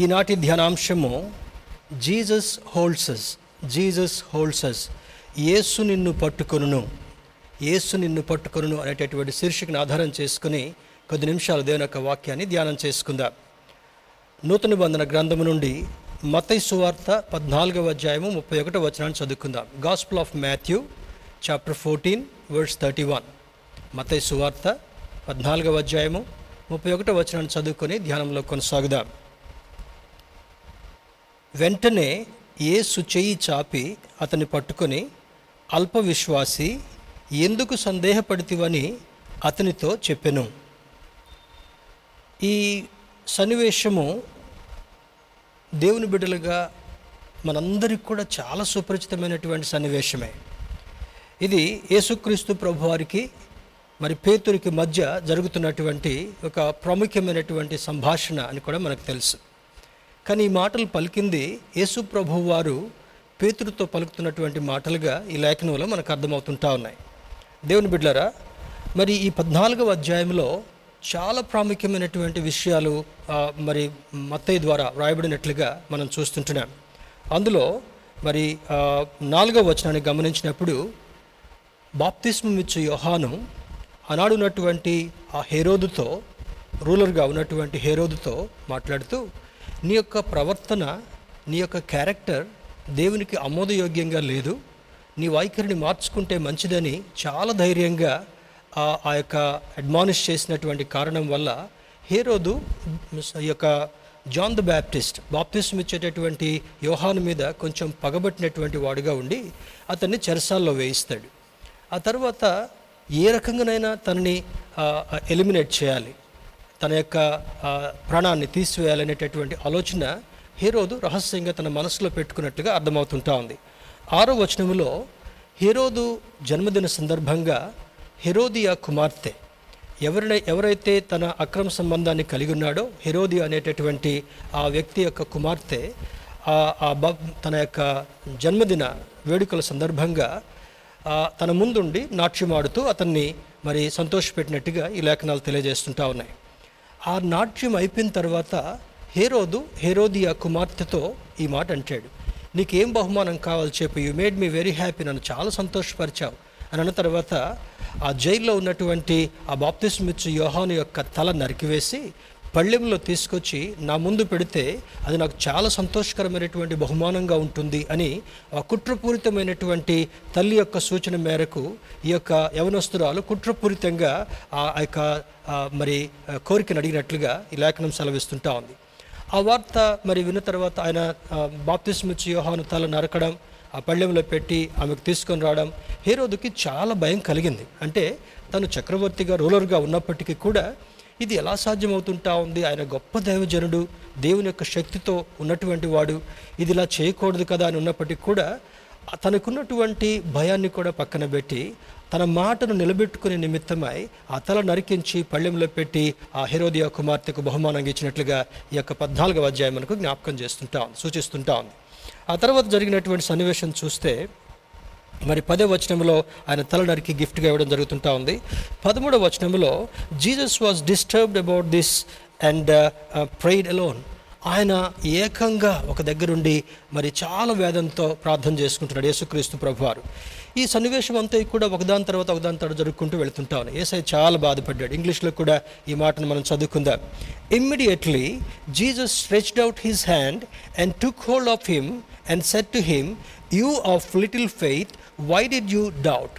ఈనాటి ధ్యానాంశము Jesus హోల్సస్ Jesus హోల్సస్ యేసు నిన్ను పట్టుకొనును యేసు నిన్ను పట్టుకొనును అనేటటువంటి శీర్షికను ఆధారం చేసుకుని కొద్ది నిమిషాలు దేవుని యొక్క వాక్యాన్ని ధ్యానం చేసుకుందాం. నూతన బంధన గ్రంథము నుండి మతై సువార్త పద్నాలుగవ అధ్యాయము ముప్పై ఒకటో వచనాన్ని చదువుకుందాం. Gospel of Matthew chapter fourteen words thirty one మతై సువార్త పద్నాలుగవ అధ్యాయము ముప్పై ఒకటో వచనాన్ని చదువుకొని ధ్యానంలో కొనసాగుదాం. వెంటనే యేసు చెయ్యి చాపి అతన్ని పట్టుకొని అల్ప విశ్వాసి ఎందుకు సందేహపడితివని అతనితో చెప్పెను. ఈ సన్నివేశము దేవుని బిడ్డలుగా మనందరికి కూడా చాలా సుపరిచితమైనటువంటి సన్నివేశమే. ఇది యేసుక్రీస్తు ప్రభువారికి మరి పేతురికి మధ్య జరుగుతున్నటువంటి ఒక ప్రాముఖ్యమైనటువంటి సంభాషణ అని కూడా మనకు తెలుసు. కానీ ఈ మాటలు పలికింది యేసు ప్రభు వారు పేతుడితో పలుకుతున్నటువంటి మాటలుగా ఈ లేఖనంలో మనకు అర్థమవుతుంటా ఉన్నాయి. దేవుని బిడ్డలారా మరి ఈ పద్నాలుగవ అధ్యాయంలో చాలా ప్రాముఖ్యమైనటువంటి విషయాలు మరి మత్తయ్య ద్వారా వ్రాయబడినట్లుగా మనం చూస్తుంటున్నాం. అందులో మరి నాలుగవ వచనాన్ని గమనించినప్పుడు బాప్తిస్మం ఇచ్చే యోహాను ఆనాడు ఉన్నటువంటి ఆ హేరోదుతో రూలర్గా ఉన్నటువంటి హేరోదుతో మాట్లాడుతూ నీ యొక్క ప్రవర్తన నీ యొక్క క్యారెక్టర్ దేవునికి ఆమోదయోగ్యంగా లేదు. నీ వైఖరిని మార్చుకుంటే మంచిదని చాలా ధైర్యంగా ఆ యొక్క అడ్మానిష్ చేసినటువంటి కారణం వల్ల హేరోదు ఈ యొక్క జాన్ ద బ్యాప్టిస్ట్ బాప్టిస్ట్ ఇచ్చేటటువంటి యోహాను మీద కొంచెం పగబట్టినటువంటి వాడుగా ఉండి అతన్ని చెరసాల్లో వేయిస్తాడు. ఆ తర్వాత ఏ రకంగానైనా తనని ఎలిమినేట్ చేయాలి. తన యొక్క ప్రాణాన్ని తీసివేయాలనేటటువంటి ఆలోచన హీరోదు రహస్యంగా తన మనసులో పెట్టుకున్నట్టుగా అర్థమవుతుంటా ఉంది. ఆరో వచనములో హీరోదు జన్మదిన సందర్భంగా హెరోదియా కుమార్తె ఎవరిన ఎవరైతే తన అక్రమ సంబంధాన్ని కలిగి ఉన్నాడో హెరోది అనేటటువంటి ఆ వ్యక్తి యొక్క కుమార్తె ఆ బ తన యొక్క జన్మదిన వేడుకల సందర్భంగా తన ముందుండి నాట్యమాడుతూ అతన్ని మరి సంతోషపెట్టినట్టుగా ఈ లేఖనాలు తెలియజేస్తుంటా ఉన్నాయి. ఆ నాట్యం అయిపోయిన తర్వాత హేరోదు హేరోదియా కుమార్తెతో ఈ మాట అంటాడు. నీకేం బహుమానం కావాలి చెప్పి you made me very happy నన్ను చాలా సంతోషపరిచావు అని అన్న తర్వాత ఆ జైల్లో ఉన్నటువంటి ఆ బాప్తిస్మిచ్చు యోహాను యొక్క తల నరికివేసి పళ్ళెంలో తీసుకొచ్చి నా ముందు పెడితే అది నాకు చాలా సంతోషకరమైనటువంటి బహుమానంగా ఉంటుంది అని ఆ కుట్రపూరితమైనటువంటి తల్లి యొక్క సూచన మేరకు ఈ యొక్క యవనస్తురాలు కుట్రపూరితంగా ఆ యొక్క మరి కోరికను అడిగినట్లుగా ఈ లేఖనం సెలవిస్తుంటా ఉంది. ఆ వార్త మరి విన్న తర్వాత ఆయన బాప్తిస్మిచ్చి యోహాను తల నరకడం ఆ పళ్ళెంలో పెట్టి ఆమెకు తీసుకొని రావడం హీరోదుకి చాలా భయం కలిగింది. అంటే తను చక్రవర్తిగా రూలర్గా ఉన్నప్పటికీ కూడా ఇది ఎలా సాధ్యమవుతుంటా ఉంది? ఆయన గొప్ప దైవజనుడు దేవుని యొక్క శక్తితో ఉన్నటువంటి వాడు. ఇది ఇలా చేయకూడదు కదా అని ఉన్నప్పటికీ కూడా తనకున్నటువంటి భయాన్ని కూడా పక్కన పెట్టి తన మాటను నిలబెట్టుకునే నిమిత్తమై ఆ తల నరికించి పళ్ళెంలో పెట్టి ఆ హెరోదియా కుమార్తెకు బహుమానంగా ఇచ్చినట్లుగా ఈ యొక్క పద్నాలుగవ అధ్యాయం మనకు జ్ఞాపకం చేస్తుంటా ఉంది సూచిస్తుంటా ఉంది. ఆ తర్వాత జరిగినటువంటి సన్నివేశం చూస్తే మరి పదే వచనంలో ఆయన తలనరికి గిఫ్ట్గా ఇవ్వడం జరుగుతుంటా ఉంది. పదమూడవ వచనంలో Jesus was disturbed about this and uh, prayed alone ఆయన ఏకంగా ఒక దగ్గరుండి మరి చాలా వేదంతో ప్రార్థన చేసుకుంటున్నాడు యేసుక్రీస్తు ప్రభువారు. ఈ సన్నివేశం అంతా కూడా ఒకదాని తర్వాత ఒకదాని తర్వాత జరుపుకుంటూ వెళుతుంటా ఉన్నాయి ఏసై చాలా బాధపడ్డాడు. ఇంగ్లీష్లో కూడా ఈ మాటను మనం చదువుకుందాం. Immediately Jesus stretched out his hand and took hold of him and said to him you of little faith why did you doubt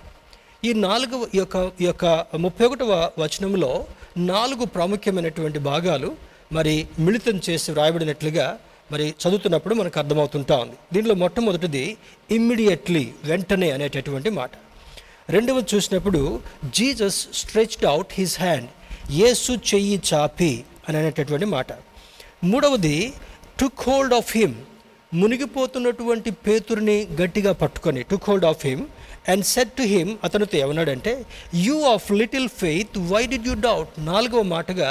ఈ నాలుగు యొక్క ఈ యొక్క ముప్పై ఒకటవ వచనంలో నాలుగు ప్రాముఖ్యమైనటువంటి భాగాలు మరి మిళితం చేసి వ్రాయబడినట్లుగా మరి చదువుతున్నప్పుడు మనకు అర్థమవుతుంటా ఉంది. దీనిలో మొట్టమొదటిది ఇమ్మీడియట్లీ వెంటనే అనేటటువంటి మాట. రెండవది చూసినప్పుడు Jesus stretched out his hand యేసు చెయ్యి చాపి అని అనేటటువంటి మాట. మూడవది టుక్ హోల్డ్ ఆఫ్ హిమ్ మునిగిపోతున్నటువంటి పేతురిని గట్టిగా పట్టుకొని took hold of him and said to him అతనితో ఏమన్నాడంటే you of little faith why did you doubt నాలుగవ మాటగా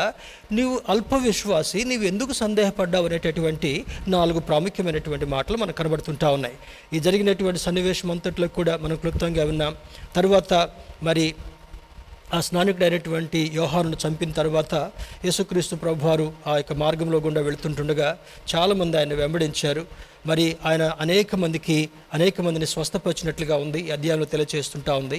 నీవు అల్ప విశ్వాసి నీవు ఎందుకు సందేహపడ్డావు అనేటటువంటి నాలుగు ప్రాముఖ్యమైనటువంటి మాటలు మనకు కనబడుతుంటా ఉన్నాయి. ఈ జరిగినటువంటి సన్నివేశం అంతట్లో కూడా మనం క్లుప్తంగా విన్నాం. తరువాత మరి ఆ స్నానికుడైనటువంటి యోహాను చంపిన తర్వాత యేసుక్రీస్తు ప్రభువారు ఆ యొక్క మార్గంలో గుండా వెళుతుంటుండగా చాలామంది ఆయన వెంబడించారు. మరి ఆయన అనేక మందికి అనేక మందిని స్వస్థపరిచినట్లుగా ఉంది అధ్యాయంలో తెలియజేస్తుంటా ఉంది.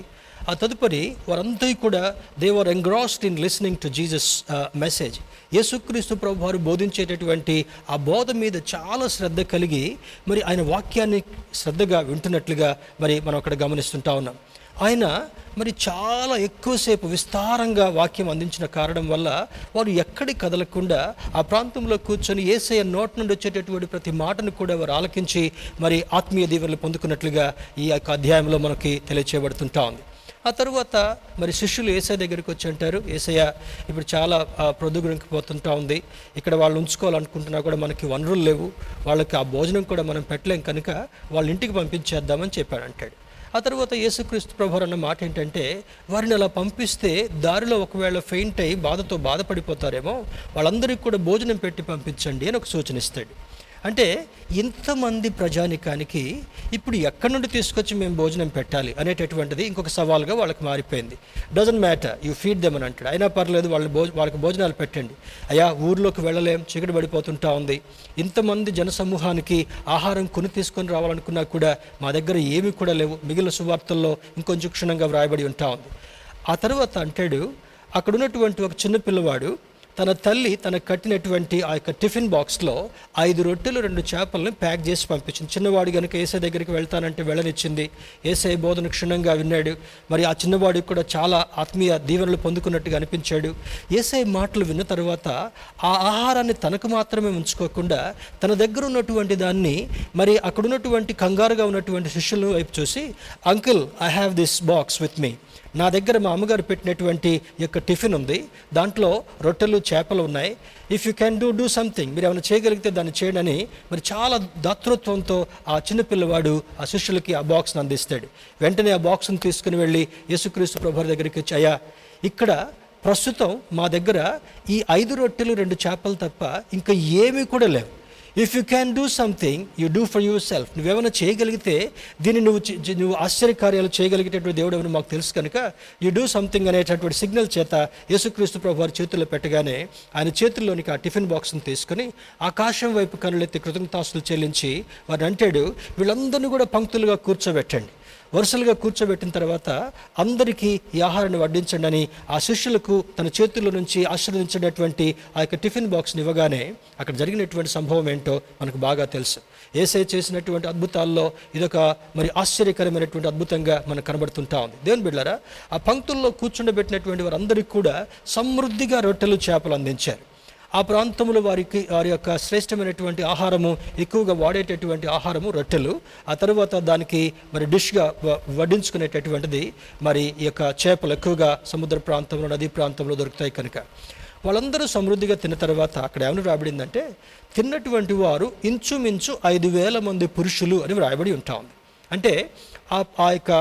ఆ తదుపరి వారంతా కూడా they were engrossed in listening to Jesus message యేసుక్రీస్తు ప్రభు వారు బోధించేటటువంటి ఆ బోధ మీద చాలా శ్రద్ధ కలిగి మరి ఆయన వాక్యాన్ని శ్రద్ధగా వింటున్నట్లుగా మరి మనం అక్కడ గమనిస్తుంటా ఉన్నాం. ఆయన మరి చాలా ఎక్కువసేపు విస్తారంగా వాక్యం అందించిన కారణం వల్ల వారు ఎక్కడి కదలకుండా ఆ ప్రాంతంలో కూర్చొని ఏసయ్య నోట్ నుండి వచ్చేటటువంటి ప్రతి మాటను కూడా వారు ఆలకించి మరి ఆత్మీయ దీవెనలు పొందుకున్నట్లుగా ఈ యొక్క అధ్యాయంలో మనకి తెలియచేయబడుతుంటా ఉంది. ఆ తరువాత మరి శిష్యులు ఏసఐ దగ్గరికి వచ్చి అంటారు ఏసయ్య ఇప్పుడు చాలా ప్రొద్దుగురికి పోతుంటా ఉంది. ఇక్కడ వాళ్ళు ఉంచుకోవాలనుకుంటున్నా కూడా మనకి వనరులు లేవు. వాళ్ళకి ఆ భోజనం కూడా మనం పెట్టలేం కనుక వాళ్ళ ఇంటికి పంపించేద్దామని చెప్పాడు అంటాడు. ఆ తర్వాత యేసుక్రీస్తు ప్రభు అన్న మాట ఏంటంటే వారిని అలా పంపిస్తే దారిలో ఒకవేళ ఫెయింట్ అయ్యి బాధతో బాధపడిపోతారేమో వాళ్ళందరికీ కూడా భోజనం పెట్టి పంపించండి అని ఒక సూచన ఇస్తాడు. అంటే ఇంతమంది ప్రజానికానికి ఇప్పుడు ఎక్కడి నుండి తీసుకొచ్చి మేము భోజనం పెట్టాలి అనేటటువంటిది ఇంకొక సవాల్గా వాళ్ళకి మారిపోయింది. Doesn't matter you feed them అని అంటాడు. అయినా పర్లేదు వాళ్ళు భోజ వాళ్ళకి భోజనాలు పెట్టండి. అయ్యా ఊర్లోకి వెళ్ళలేం చీకటి పడిపోతుంటా ఉంది. ఇంతమంది జనసమూహానికి ఆహారం కొని తీసుకొని రావాలనుకున్నా కూడా మా దగ్గర ఏమీ కూడా లేవు. మిగిలిన సువార్తల్లో ఇంకొంచెం క్షుణ్ణంగా వ్రాయబడి ఉంటా ఉంది. ఆ తర్వాత అంటాడు అక్కడ ఉన్నటువంటి ఒక చిన్న పిల్లవాడు తన తల్లి తనకు కట్టినటువంటి ఆ యొక్క టిఫిన్ బాక్స్లో ఐదు రొట్టెలు రెండు చేపలను ప్యాక్ చేసి పంపించింది. చిన్నవాడు కనుక ఏసై దగ్గరికి వెళ్తానంటే వెళ్ళనిచ్చింది. ఏసై బోధన క్షుణ్ణంగా విన్నాడు. మరి ఆ చిన్నవాడికి కూడా చాలా ఆత్మీయ దీవెనలు పొందుకున్నట్టుగా అనిపించాడు. ఏసై మాటలు విన్న తర్వాత ఆ ఆహారాన్ని తనకు మాత్రమే ఉంచుకోకుండా తన దగ్గర ఉన్నటువంటి దాన్ని మరి అక్కడ ఉన్నటువంటి కంగారుగా ఉన్నటువంటి శిష్యుల వైపు చూసి uncle I have this box with me నా దగ్గర మా అమ్మగారు పెట్టినటువంటి యొక్క టిఫిన్ ఉంది. దాంట్లో రొట్టెలు చేపలు ఉన్నాయి. If you can do do something మీరు ఏమైనా చేయగలిగితే దాన్ని చేయడని మరి చాలా దాతృత్వంతో ఆ చిన్నపిల్లవాడు ఆ శిష్యులకి ఆ బాక్స్ని అందిస్తాడు. వెంటనే ఆ బాక్స్ని తీసుకుని వెళ్ళి యేసుక్రీస్తు ప్రభు దగ్గరికి వచ్చి అయ్యా ఇక్కడ ప్రస్తుతం మా దగ్గర ఈ ఐదు రొట్టెలు రెండు చేపలు తప్ప ఇంకా ఏమీ కూడా లేవు. If you can do something you do for your yourself చేయగలిగితే దీన్ని నువ్వు నువ్వు ఆశ్చర్యకార్యాలు చేయగలిగేటటువంటి దేవుడు ఎవరు మాకు తెలుసు కనుక యూ డూ సంథింగ్ అనేటటువంటి సిగ్నల్ చేత యేసుక్రీస్తు ప్రభు వారి చేతుల్లో పెట్టగానే ఆయన చేతుల్లోనికి ఆ టిఫిన్ బాక్స్ని తీసుకొని ఆకాశం వైపు కనులెత్తి కృతజ్ఞతాస్తులు చెల్లించి వారిని అంటాడు వీళ్ళందరినీ కూడా పంక్తులుగా కూర్చోబెట్టండి. వరుసలుగా కూర్చోబెట్టిన తర్వాత అందరికీ ఈ ఆహారాన్ని వడ్డించండి అని ఆ శిష్యులకు తన చేతుల్లో నుంచి ఆశీర్వదించినటువంటి ఆ యొక్క టిఫిన్ బాక్స్ని ఇవ్వగానే అక్కడ జరిగినటువంటి సంభవం ఏంటో మనకు బాగా తెలుసు. ఏసై చేసినటువంటి అద్భుతాల్లో ఇదొక మరి ఆశ్చర్యకరమైనటువంటి అద్భుతంగా మనకు కనబడుతుంటా ఉంది. దేవుని బిడ్డారా ఆ పంక్తుల్లో కూర్చుండబెట్టినటువంటి వారందరికీ కూడా సమృద్ధిగా రొట్టెలు చేపలు అందించారు. ఆ ప్రాంతంలో వారికి వారి యొక్క శ్రేష్టమైనటువంటి ఆహారము ఎక్కువగా వాడేటటువంటి ఆహారము రొట్టెలు. ఆ తర్వాత దానికి మరి డిష్గా వడ్డించుకునేటటువంటిది మరి ఈ యొక్క చేపలు ఎక్కువగా సముద్ర ప్రాంతంలో నదీ ప్రాంతంలో దొరుకుతాయి కనుక. వాళ్ళందరూ సమృద్ధిగా తిన్న తర్వాత అక్కడ ఏమని రాబడిందంటే తిన్నటువంటి వారు ఇంచుమించు ఐదు వేల మంది పురుషులు అని రాయబడి ఉంటా. ఉంది అంటే ఆ ఆ యొక్క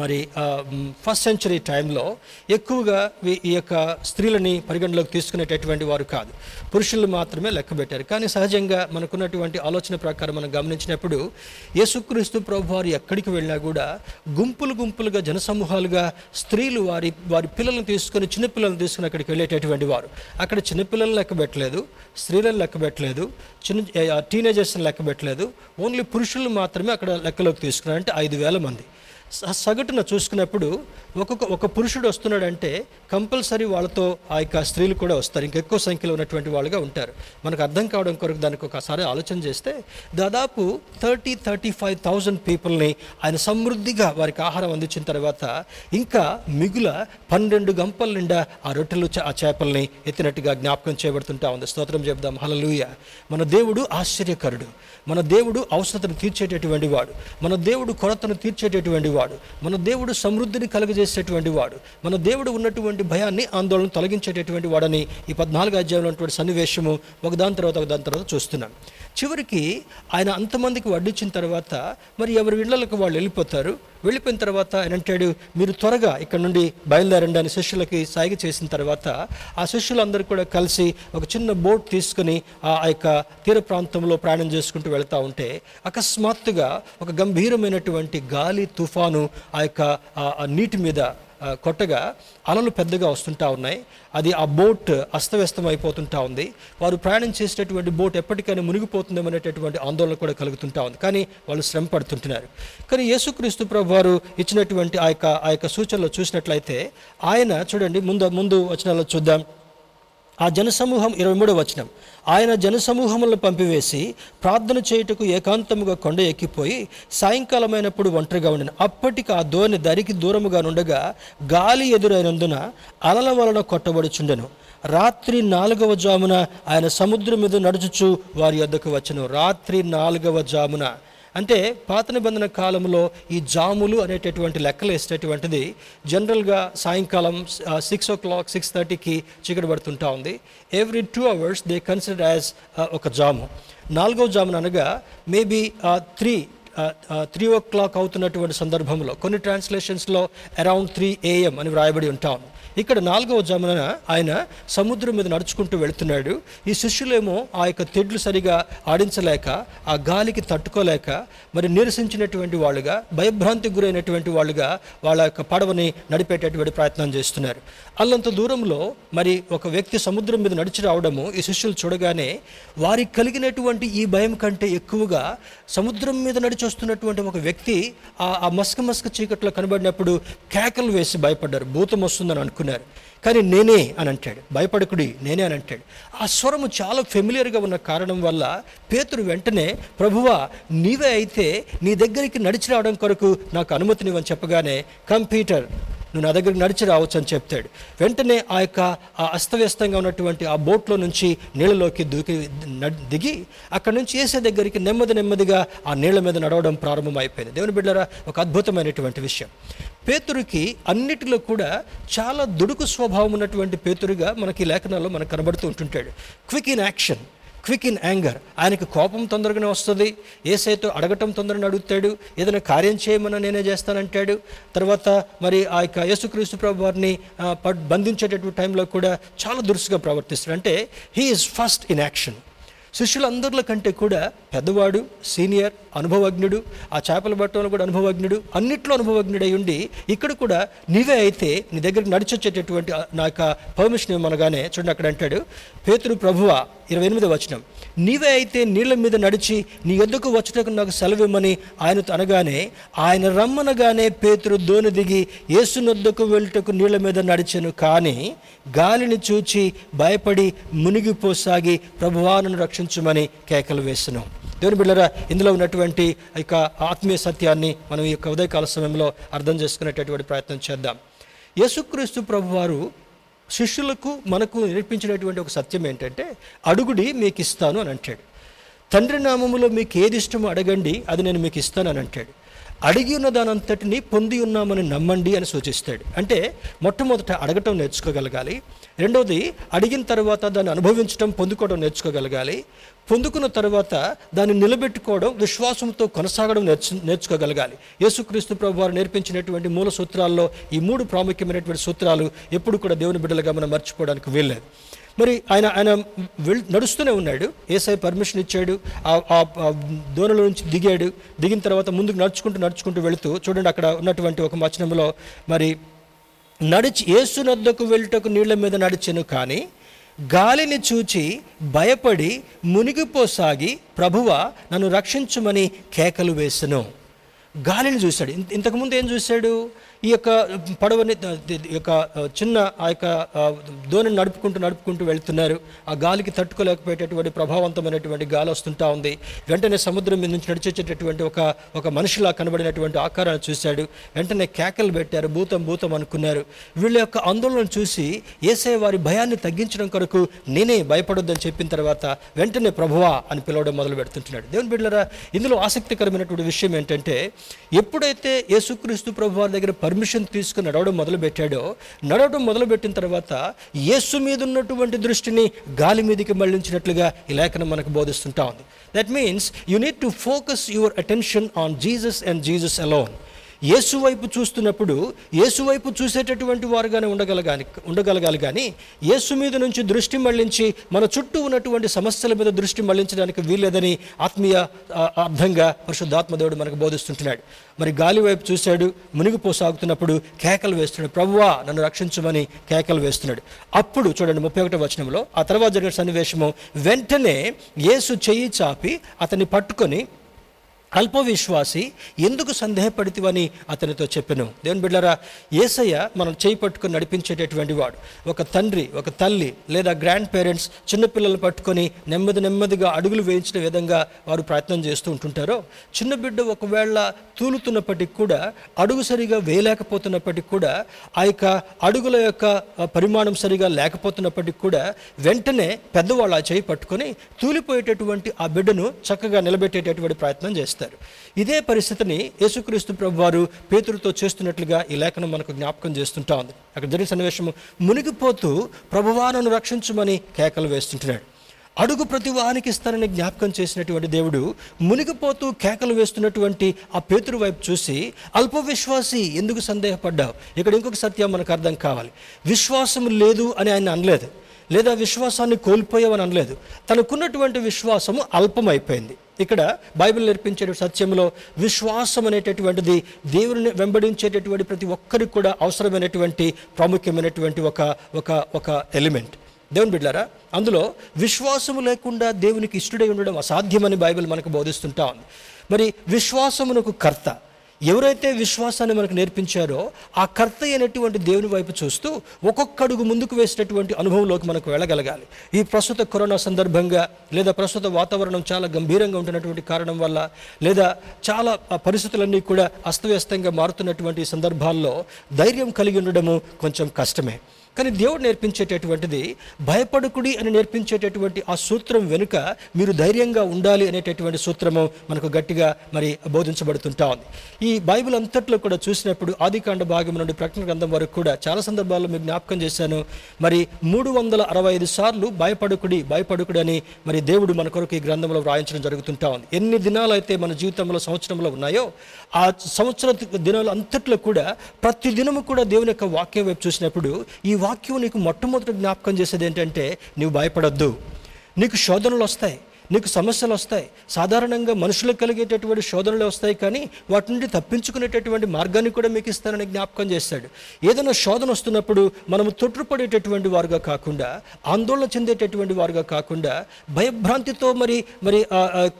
మరి ఫస్ట్ సెంచరీ టైంలో ఎక్కువగా ఈ యొక్క స్త్రీలని పరిగణలోకి తీసుకునేటటువంటి వారు కాదు. పురుషులు మాత్రమే లెక్క పెట్టారు. కానీ సహజంగా మనకున్నటువంటి ఆలోచన ప్రకారం మనం గమనించినప్పుడు యేసుక్రీస్తు ప్రభు వారు ఎక్కడికి వెళ్ళినా కూడా గుంపులు గుంపులుగా జనసమూహాలుగా స్త్రీలు వారి వారి పిల్లలను తీసుకొని చిన్నపిల్లలను తీసుకుని అక్కడికి వెళ్ళేటటువంటి వారు. అక్కడ చిన్నపిల్లలను లెక్క పెట్టలేదు స్త్రీలను లెక్క పెట్టలేదు చిన్న టీనేజర్స్ని లెక్క పెట్టలేదు. ఓన్లీ పురుషులు మాత్రమే అక్కడ లెక్కలోకి తీసుకున్నారు అంటే ఐదు వేల మంది. సగటున చూసుకున్నప్పుడు ఒక్కొక్క ఒక పురుషుడు వస్తున్నాడంటే కంపల్సరీ వాళ్ళతో ఆ యొక్క స్త్రీలు కూడా వస్తారు. ఇంకా ఎక్కువ సంఖ్యలో ఉన్నటువంటి వాళ్ళుగా ఉంటారు. మనకు అర్థం కావడం కొరకు దానికి ఒకసారి ఆలోచన చేస్తే దాదాపు థర్టీ థర్టీ ఫైవ్ థౌజండ్ పీపుల్ని ఆయన సమృద్ధిగా వారికి ఆహారం అందించిన తర్వాత ఇంకా మిగుల పన్నెండు గంపల నిండా ఆ రొట్టెలు ఆ చేపల్ని ఎత్తినట్టుగా జ్ఞాపకం చేయబడుతుంటా ఉంది. స్తోత్రం చెప్దాం హలలుయ మన దేవుడు ఆశ్చర్యకరుడు. మన దేవుడు అవసరతను తీర్చేటటువంటి వాడు. మన దేవుడు కొరతను తీర్చేటటువంటి వాడు మన దేవుడు సమృద్ధిని కలుగజేసేటువంటి వాడు. మన దేవుడు ఉన్నటువంటి భయాన్ని ఆందోళన తొలగించేటటువంటి వాడని ఈ పద్నాలుగు అధ్యాయంలో ఉన్నటువంటి సన్నివేశము. ఒకదాని తర్వాత ఒకదాని తర్వాత చూస్తున్నాం. చివరికి ఆయన అంతమందికి వడ్డించిన తర్వాత మరి ఎవరి ఇళ్ళకు వాళ్ళు వెళ్ళిపోతారు? వెళ్ళిపోయిన తర్వాత ఆయన అంటాడు మీరు త్వరగా ఇక్కడ నుండి బయలుదేరండి అని శిష్యులకి సాగి చేసిన తర్వాత ఆ శిష్యులందరూ కూడా కలిసి ఒక చిన్న బోట్ తీసుకుని ఆ ఆ యొక్క తీర ప్రాంతంలో ప్రయాణం చేసుకుంటూ వెళ్తూ ఉంటే అకస్మాత్తుగా ఒక గంభీరమైనటువంటి గాలి తుఫాను ఆ యొక్క ఆ- నీటి మీద కొట్టగా అలలు పెద్దగా వస్తుంటా ఉన్నాయి. అది ఆ బోట్ అస్తవ్యస్తం అయిపోతుంటా ఉంది. వారు ప్రయాణం చేసేటటువంటి బోట్ ఎప్పటికైనా మునిగిపోతుందేమో అనేటటువంటి ఆందోళన కూడా కలుగుతుంటా ఉంది. కానీ వాళ్ళు శ్రమ పడుతుంటున్నారు. కానీ యేసుక్రీస్తు ప్రభు వారు ఇచ్చినటువంటి ఆ యొక్క ఆ యొక్క సూచనలు చూసినట్లయితే ఆయన చూడండి ముందు ముందు వచ్చిన చూద్దాం. ఆ జనసమూహం ఇరవై మూడో వచనం. ఆయన జనసమూహములను పంపివేసి ప్రార్థన చేయుటకు ఏకాంతముగా కొండ ఎక్కిపోయి సాయంకాలమైనప్పుడు ఒంటరిగా ఉండిన. అప్పటికి ఆ దోణి దరికి దూరముగా నుండగా గాలి ఎదురైనందున అలల వలన కొట్టబడుచుండెను. రాత్రి నాలుగవ జామున ఆయన సముద్రం మీద నడుచుచు వారి యొద్దకు వచ్చను. రాత్రి నాలుగవ జామున అంటే పాత నిబంధన కాలంలో ఈ జాములు అనేటటువంటి లెక్కలు వేసేటటువంటిది జనరల్గా సాయంకాలం సిక్స్ ఓ క్లాక్ సిక్స్ థర్టీకి చీకటి పడుతుంటా ఉంది. Every two hours they consider as ఒక జాము. నాలుగో జామున అనగా maybe three three o'clock అవుతున్నటువంటి సందర్భంలో కొన్ని ట్రాన్స్లేషన్స్లో అరౌండ్ త్రీ ఏఎం అని వ్రాయబడి ఉంటాం. ఇక్కడ నాలుగవ జమున ఆయన సముద్రం మీద నడుచుకుంటూ వెళుతున్నాడు. ఈ శిష్యులేమో ఆ యొక్క తెడ్లు సరిగా ఆడించలేక ఆ గాలికి తట్టుకోలేక మరి నిరసించినటువంటి వాళ్ళుగా భయభ్రాంతికి గురైనటువంటి వాళ్ళుగా వాళ్ళ యొక్క పడవని నడిపేటటువంటి ప్రయత్నం చేస్తున్నారు. అల్లంత దూరంలో మరి ఒక వ్యక్తి సముద్రం మీద నడిచి రావడము ఈ శిష్యులు చూడగానే వారికి కలిగినటువంటి ఈ భయం కంటే ఎక్కువగా సముద్రం మీద నడిచి వస్తున్నటువంటి ఒక వ్యక్తి ఆ ఆ మస్క మస్క చీకట్లో కనబడినప్పుడు కేకలు వేసి భయపడ్డారు. భూతం వస్తుందని అనుకున్నారు. కానీ నేనే అని అంటాడు. భయపడకుడి నేనే అని అంటాడు. ఆ స్వరము చాలా ఫెమిలియర్గా ఉన్న కారణం వల్ల పేతురు వెంటనే ప్రభువా నీవే అయితే నీ దగ్గరికి నడిచి రావడం కొరకు నాకు అనుమతినివ్వని చెప్పగానే కంప్యూటర్ నువ్వు నా దగ్గరికి నడిచి రావచ్చు అని చెప్తాడు. వెంటనే ఆ యొక్క ఆ అస్తవ్యస్తంగా ఉన్నటువంటి ఆ బోట్లో నుంచి నీళ్ళలోకి దూకి దిగి అక్కడి నుంచి వేసే దగ్గరికి నెమ్మది నెమ్మదిగా ఆ నీళ్ళ మీద నడవడం ప్రారంభమైపోయింది. దేవుని బిడ్డరా ఒక అద్భుతమైనటువంటి విషయం. పేతురికి అన్నిటిలో కూడా చాలా దుడుకు స్వభావం ఉన్నటువంటి పేతురుగా మనకి లేఖనాల్లో మనకు కనబడుతూ ఉంటుంటాడు. Quick in action quick in anger ఆయనకి కోపం తొందరగానే వస్తుంది. ఏసైతో అడగటం తొందరగా అడుగుతాడు. ఏదైనా కార్యం చేయమన్నా నేనే చేస్తానంటాడు. తర్వాత మరి ఆ యొక్క యేసుక్రీస్తు ప్రభు వారిని పడ్- బంధించేటటువంటి టైంలో కూడా చాలా దురుసుగా ప్రవర్తిస్తాడు. అంటే he is first in action శిష్యులందరిలో కంటే కూడా పెద్దవాడు సీనియర్ అనుభవజ్ఞుడు ఆ చేపల పట్టణంలో కూడా అనుభవజ్ఞుడు అన్నిట్లో అనుభవజ్ఞుడై ఉండి ఇక్కడ కూడా నీవే అయితే నీ దగ్గరికి నడిచొచ్చేటటువంటి నా యొక్క పర్మిషన్ ఇవ్వమనగానే చూడండి అక్కడ అంటాడు పేతురు ప్రభువ ఇరవై ఎనిమిది వచనం నీవే అయితే నీళ్ళ మీద నడిచి నీ ఎద్దుకు వచ్చటకు నాకు సెలవిమ్మని ఆయనతో అనగానే ఆయన రమ్మనగానే పేతురు దోని దిగి ఏసునొద్దకు వెళ్ళటకు నీళ్ళ మీద నడిచాను కానీ గాలిని చూచి భయపడి మునిగిపోసాగి ప్రభువాను రక్షించుమని కేకలు వేస్తున్నాం దేవుని బిళ్ళరా ఇందులో ఉన్నటువంటి యొక్క ఆత్మీయ సత్యాన్ని మనం ఈ యొక్క ఉదయకాల సమయంలో అర్థం చేసుకునేటటువంటి ప్రయత్నం చేద్దాం. యేసుక్రీస్తు ప్రభువారు శిష్యులకు మనకు నేర్పించినటువంటి ఒక సత్యం ఏంటంటే అడుగుడి మీకు ఇస్తాను అని అంటాడు. తండ్రి నామములో మీకు ఏది ఇష్టమో అడగండి అది నేను మీకు ఇస్తాను అని అంటాడు. అడిగి ఉన్న దానంతటిని పొంది ఉన్నామని నమ్మండి అని సూచిస్తాడు. అంటే మొట్టమొదట అడగటం నేర్చుకోగలగాలి. రెండవది అడిగిన తర్వాత దాన్ని అనుభవించడం పొందుకోవడం నేర్చుకోగలగాలి. పొందుకున్న తర్వాత దాన్ని నిలబెట్టుకోవడం విశ్వాసంతో కొనసాగడం నేర్చు నేర్చుకోగలగాలి. యేసుక్రీస్తు ప్రభు వారు నేర్పించినటువంటి మూల సూత్రాల్లో ఈ మూడు ప్రాముఖ్యమైనటువంటి సూత్రాలు ఎప్పుడు కూడా దేవుని బిడ్డలుగా మనం మర్చిపోవడానికి వీల్లేదు. మరి ఆయన ఆయన వెళ్ నడుస్తూనే ఉన్నాడు. ఏసఐ పర్మిషన్ ఇచ్చాడు. ఆ దూరంలో నుంచి దిగాడు. దిగిన తర్వాత ముందుకు నడుచుకుంటూ నడుచుకుంటూ వెళుతూ చూడండి అక్కడ ఉన్నటువంటి ఒక వచనంలో మరి నడిచి ఏసునద్దకు వెళ్ళటకు నీళ్ళ మీద నడిచెను కానీ గాలిని చూచి భయపడి మునిగిపోసాగి ప్రభువ నన్ను రక్షించమని కేకలు వేసెను. గాలిని చూశాడు. ఇంతకుముందు ఏం చూశాడు? ఈ యొక్క పడవని యొక్క చిన్న ఆ యొక్క దోణిని నడుపుకుంటూ నడుపుకుంటూ వెళ్తున్నారు. ఆ గాలికి తట్టుకోలేకపోయేటటువంటి ప్రభావవంతమైనటువంటి గాలి వస్తుంటా ఉంది. వెంటనే సముద్రం మీద నుంచి నడిచేటటువంటి ఒక ఒక మనిషిలా కనబడినటువంటి ఆకారాన్ని చూశాడు. వెంటనే కేకలు పెట్టారు. భూతం భూతం అనుకున్నారు. వీళ్ళ యొక్క ఆందోళన చూసి ఏసే వారి భయాన్ని తగ్గించడం కొరకు నేనే భయపడొద్దని చెప్పిన తర్వాత వెంటనే ప్రభువా అని పిలవడం మొదలు పెడుతుంటున్నాడు. దేవుని బిడ్డలారా ఇందులో ఆసక్తికరమైనటువంటి విషయం ఏంటంటే ఎప్పుడైతే యేసుక్రీస్తు ప్రభు వారి దగ్గర పర్మిషన్ తీసుకుని నడవడం మొదలుపెట్టాడో నడవడం మొదలుపెట్టిన తర్వాత యేసు మీద ఉన్నటువంటి దృష్టిని గాలి మీదకి మళ్ళించినట్లుగా ఈ లేఖనం మనకు బోధిస్తుంటా ఉంది. That means you need to focus your attention on Jesus and Jesus alone యేసు వైపు చూస్తున్నప్పుడు యేసు వైపు చూసేటటువంటి వారుగానే ఉండగలగాలి ఉండగలగాలి కానీ యేసు మీద నుంచి దృష్టి మళ్ళించి మన చుట్టూ ఉన్నటువంటి సమస్యల మీద దృష్టి మళ్ళించడానికి వీల్లేదని ఆత్మీయ అర్థంగా పరిశుద్ధాత్మదేవుడు మనకు బోధిస్తుంటున్నాడు. మరి గాలి వైపు చూశాడు మునిగిపోసాగుతున్నప్పుడు కేకలు వేస్తున్నాడు ప్రభువా నన్ను రక్షించమని కేకలు వేస్తున్నాడు. అప్పుడు చూడండి ముప్పై ఒకటో వచనంలో ఆ తర్వాత జరిగిన సన్నివేశము వెంటనే యేసు చెయ్యి చాపి అతన్ని పట్టుకొని అల్ప విశ్వాసి ఎందుకు సందేహపడితివని అతనితో చెప్పాను. దేవుని బిడ్డారా ఏసయ్య మనం చేయి పట్టుకొని నడిపించేటటువంటి వాడు. ఒక తండ్రి ఒక తల్లి లేదా గ్రాండ్ పేరెంట్స్ చిన్నపిల్లలు పట్టుకొని నెమ్మది నెమ్మదిగా అడుగులు వేయించిన విధంగా వారు ప్రయత్నం చేస్తూ ఉంటుంటారో చిన్న బిడ్డ ఒకవేళ తూలుతున్నప్పటికి కూడా అడుగు సరిగా వేయలేకపోతున్నప్పటికి కూడా ఆ యొక్క అడుగుల యొక్క పరిమాణం సరిగా లేకపోతున్నప్పటికి కూడా వెంటనే పెద్దవాళ్ళు ఆ చేయి పట్టుకొని తూలిపోయేటటువంటి ఆ బిడ్డను చక్కగా నిలబెట్టేటటువంటి ప్రయత్నం చేస్తారు. ఇదే పరిస్థితిని యేసుక్రీస్తు ప్రభు వారు పేతురుతో చేస్తున్నట్లుగా ఈ లేఖనం మనకు జ్ఞాపకం చేస్తుంటా ఉంది. అక్కడ జరిగిన సన్నివేశము మునిగిపోతూ ప్రభువా రక్షించమని కేకలు వేస్తుంటున్నాడు. అడుగు ప్రతి వానికి ఇస్తానని జ్ఞాపకం చేసినటువంటి దేవుడు మునిగిపోతూ కేకలు వేస్తున్నటువంటి ఆ పేతురు వైపు చూసి అల్ప విశ్వాసి ఎందుకు సందేహపడ్డావు? ఇక్కడ ఇంకొక సత్యం మనకు అర్థం కావాలి. విశ్వాసం లేదు అని ఆయన అనలేదు. లేదా విశ్వాసాన్ని కోల్పోయావని అనలేదు. తనకున్నటువంటి విశ్వాసము అల్పమైపోయింది. ఇక్కడ బైబిల్ నేర్పించే సత్యంలో విశ్వాసం అనేటటువంటిది దేవుని వెంబడించేటటువంటి ప్రతి ఒక్కరికి కూడా అవసరమైనటువంటి ప్రాముఖ్యమైనటువంటి ఒక ఒక ఒక ఎలిమెంట్ దేవుని బిడ్డారా అందులో విశ్వాసము లేకుండా దేవునికి ఇష్టడై ఉండడం అసాధ్యమని బైబిల్ మనకు బోధిస్తుంటా ఉంది. మరి విశ్వాసమునకు కర్త ఎవరైతే విశ్వాసాన్ని మనకు నేర్పించారో ఆ కర్త అయినటువంటి దేవుని వైపు చూస్తూ ఒక్కొక్క అడుగు ముందుకు వేసినటువంటి అనుభవంలోకి మనకు వెళ్ళగలగాలి. ఈ ప్రస్తుత కరోనా సందర్భంగా లేదా ప్రస్తుత వాతావరణం చాలా గంభీరంగా ఉంటున్నటువంటి కారణం వల్ల లేదా చాలా పరిస్థితులన్నీ కూడా అస్తవ్యస్తంగా మారుతున్నటువంటి సందర్భాల్లో ధైర్యం కలిగి ఉండడము కొంచెం కష్టమే. కానీ దేవుడు నేర్పించేటటువంటిది భయపడుకుడి అని నేర్పించేటటువంటి ఆ సూత్రం వెనుక మీరు ధైర్యంగా ఉండాలి అనేటటువంటి సూత్రము మనకు గట్టిగా మరి బోధించబడుతుంటా ఉంది. ఈ బైబిల్ అంతట్లో కూడా చూసినప్పుడు ఆదికాండ భాగం నుండి ప్రకటన గ్రంథం వరకు కూడా చాలా సందర్భాల్లో మీకు జ్ఞాపకం చేశాను. మరి మూడు వందల అరవై ఐదు సార్లు భయపడుకుడి భయపడుకుడి అని మరి దేవుడు మన కొరకు ఈ గ్రంథంలో వ్రాయించడం జరుగుతుంటా ఉంది. ఎన్ని దినాలు అయితే మన జీవితంలో సంవత్సరంలో ఉన్నాయో ఆ సంవత్సర దినాలు అంతట్లో కూడా ప్రతి దినము కూడా దేవుని యొక్క వాక్యం వైపు చూసినప్పుడు ఈ వాక్యం నీకు మొట్టమొదటి జ్ఞాపకం చేసేది ఏంటంటే నీవు భయపడద్దు. నీకు శోధనలు వస్తాయి. నీకు సమస్యలు వస్తాయి. సాధారణంగా మనుషులకు కలిగేటటువంటి శోధనలు వస్తాయి కానీ వాటి నుండి తప్పించుకునేటటువంటి మార్గాన్ని కూడా మీకు ఇస్తానని జ్ఞాపకం చేస్తాడు. ఏదైనా శోధన వస్తున్నప్పుడు మనము తొట్టుపడేటటువంటి వారుగా కాకుండా ఆందోళన చెందేటటువంటి వారుగా కాకుండా భయభ్రాంతితో మరి మరి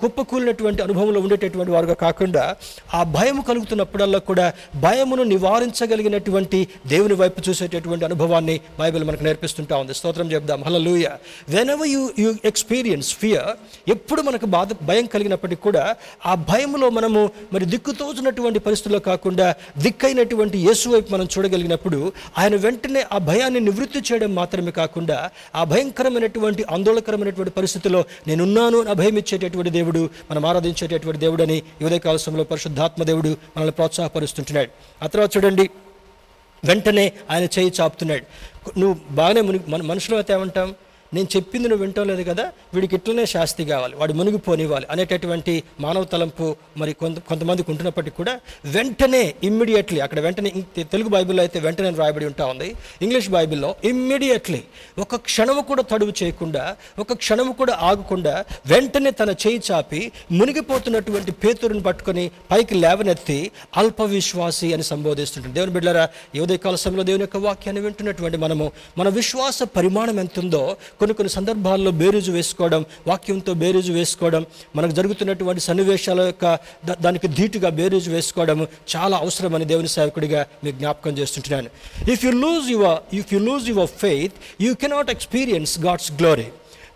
కుప్పకూలినటువంటి అనుభవంలో ఉండేటటువంటి వారుగా కాకుండా ఆ భయం కలుగుతున్నప్పుడల్లా కూడా భయమును నివారించగలిగినటువంటి దేవుని వైపు చూసేటటువంటి అనుభవాన్ని బైబిల్ మనకు నేర్పిస్తుంటా ఉంది. స్తోత్రం చెప్దాం. Hallelujah whenever you you experience fear ఎప్పుడు మనకు బాధ భయం కలిగినప్పటికీ కూడా ఆ భయంలో మనము మరి దిక్కుతోచినటువంటి పరిస్థితుల్లో కాకుండా దిక్కైనటువంటి యేసు వైపు మనం చూడగలిగినప్పుడు ఆయన వెంటనే ఆ భయాన్ని నివృత్తి చేయడం మాత్రమే కాకుండా ఆ భయంకరమైనటువంటి ఆందోళనకరమైనటువంటి పరిస్థితిలో నేనున్నాను అని అభయం ఇచ్చేటటువంటి దేవుడు మనం ఆరాధించేటటువంటి దేవుడని ఈ ఉదయకాల సమయంలో పరిశుద్ధాత్మ దేవుడు మనల్ని ప్రోత్సాహపరుస్తుంటున్నాడు ఆ తర్వాత చూడండి వెంటనే ఆయన చేయి చాపుతున్నాడు. నువ్వు బాగానే మునిగి మన మనుషులు అయితే ఏమంటాం? నేను చెప్పింది నువ్వు వింటం లేదు కదా వీడికి ఇట్లనే శాస్తి కావాలి వాడు మునిగిపోనివ్వాలి అనేటటువంటి మానవ తలంపు మరి కొంత కొంతమందికి ఉంటున్నప్పటికీ కూడా వెంటనే ఇమ్మీడియట్లీ అక్కడ వెంటనే తెలుగు బైబిల్లో అయితే వెంటనే రాయబడి ఉంటా ఉంది. ఇంగ్లీష్ బైబిల్లో ఇమ్మీడియట్లీ ఒక క్షణము కూడా తడువు చేయకుండా ఒక క్షణము కూడా ఆగకుండా వెంటనే తన చేయి చాపి మునిగిపోతున్నటువంటి పేతురుని పట్టుకొని పైకి లేవనెత్తి అల్ప విశ్వాసి అని సంబోధిస్తుంటుంది. దేవుని బిడ్డలారా ఈ సమయంలో దేవుని యొక్క వాక్యాన్ని వింటున్నటువంటి మనము మన విశ్వాస పరిమాణం ఎంత ఉందో కొన్ని కొన్ని సందర్భాల్లో బేరీజు వేసుకోవడం వాక్యంతో బేరీజు వేసుకోవడం మనకు జరుగుతున్నటువంటి సన్నివేశాల యొక్క దానికి ధీటుగా బేరుజు వేసుకోవడం చాలా అవసరమని దేవుని సేవకుడిగా మీకు జ్ఞాపకం చేస్తుంటున్నాను. If you lose your if you lose your faith you cannot experience God's glory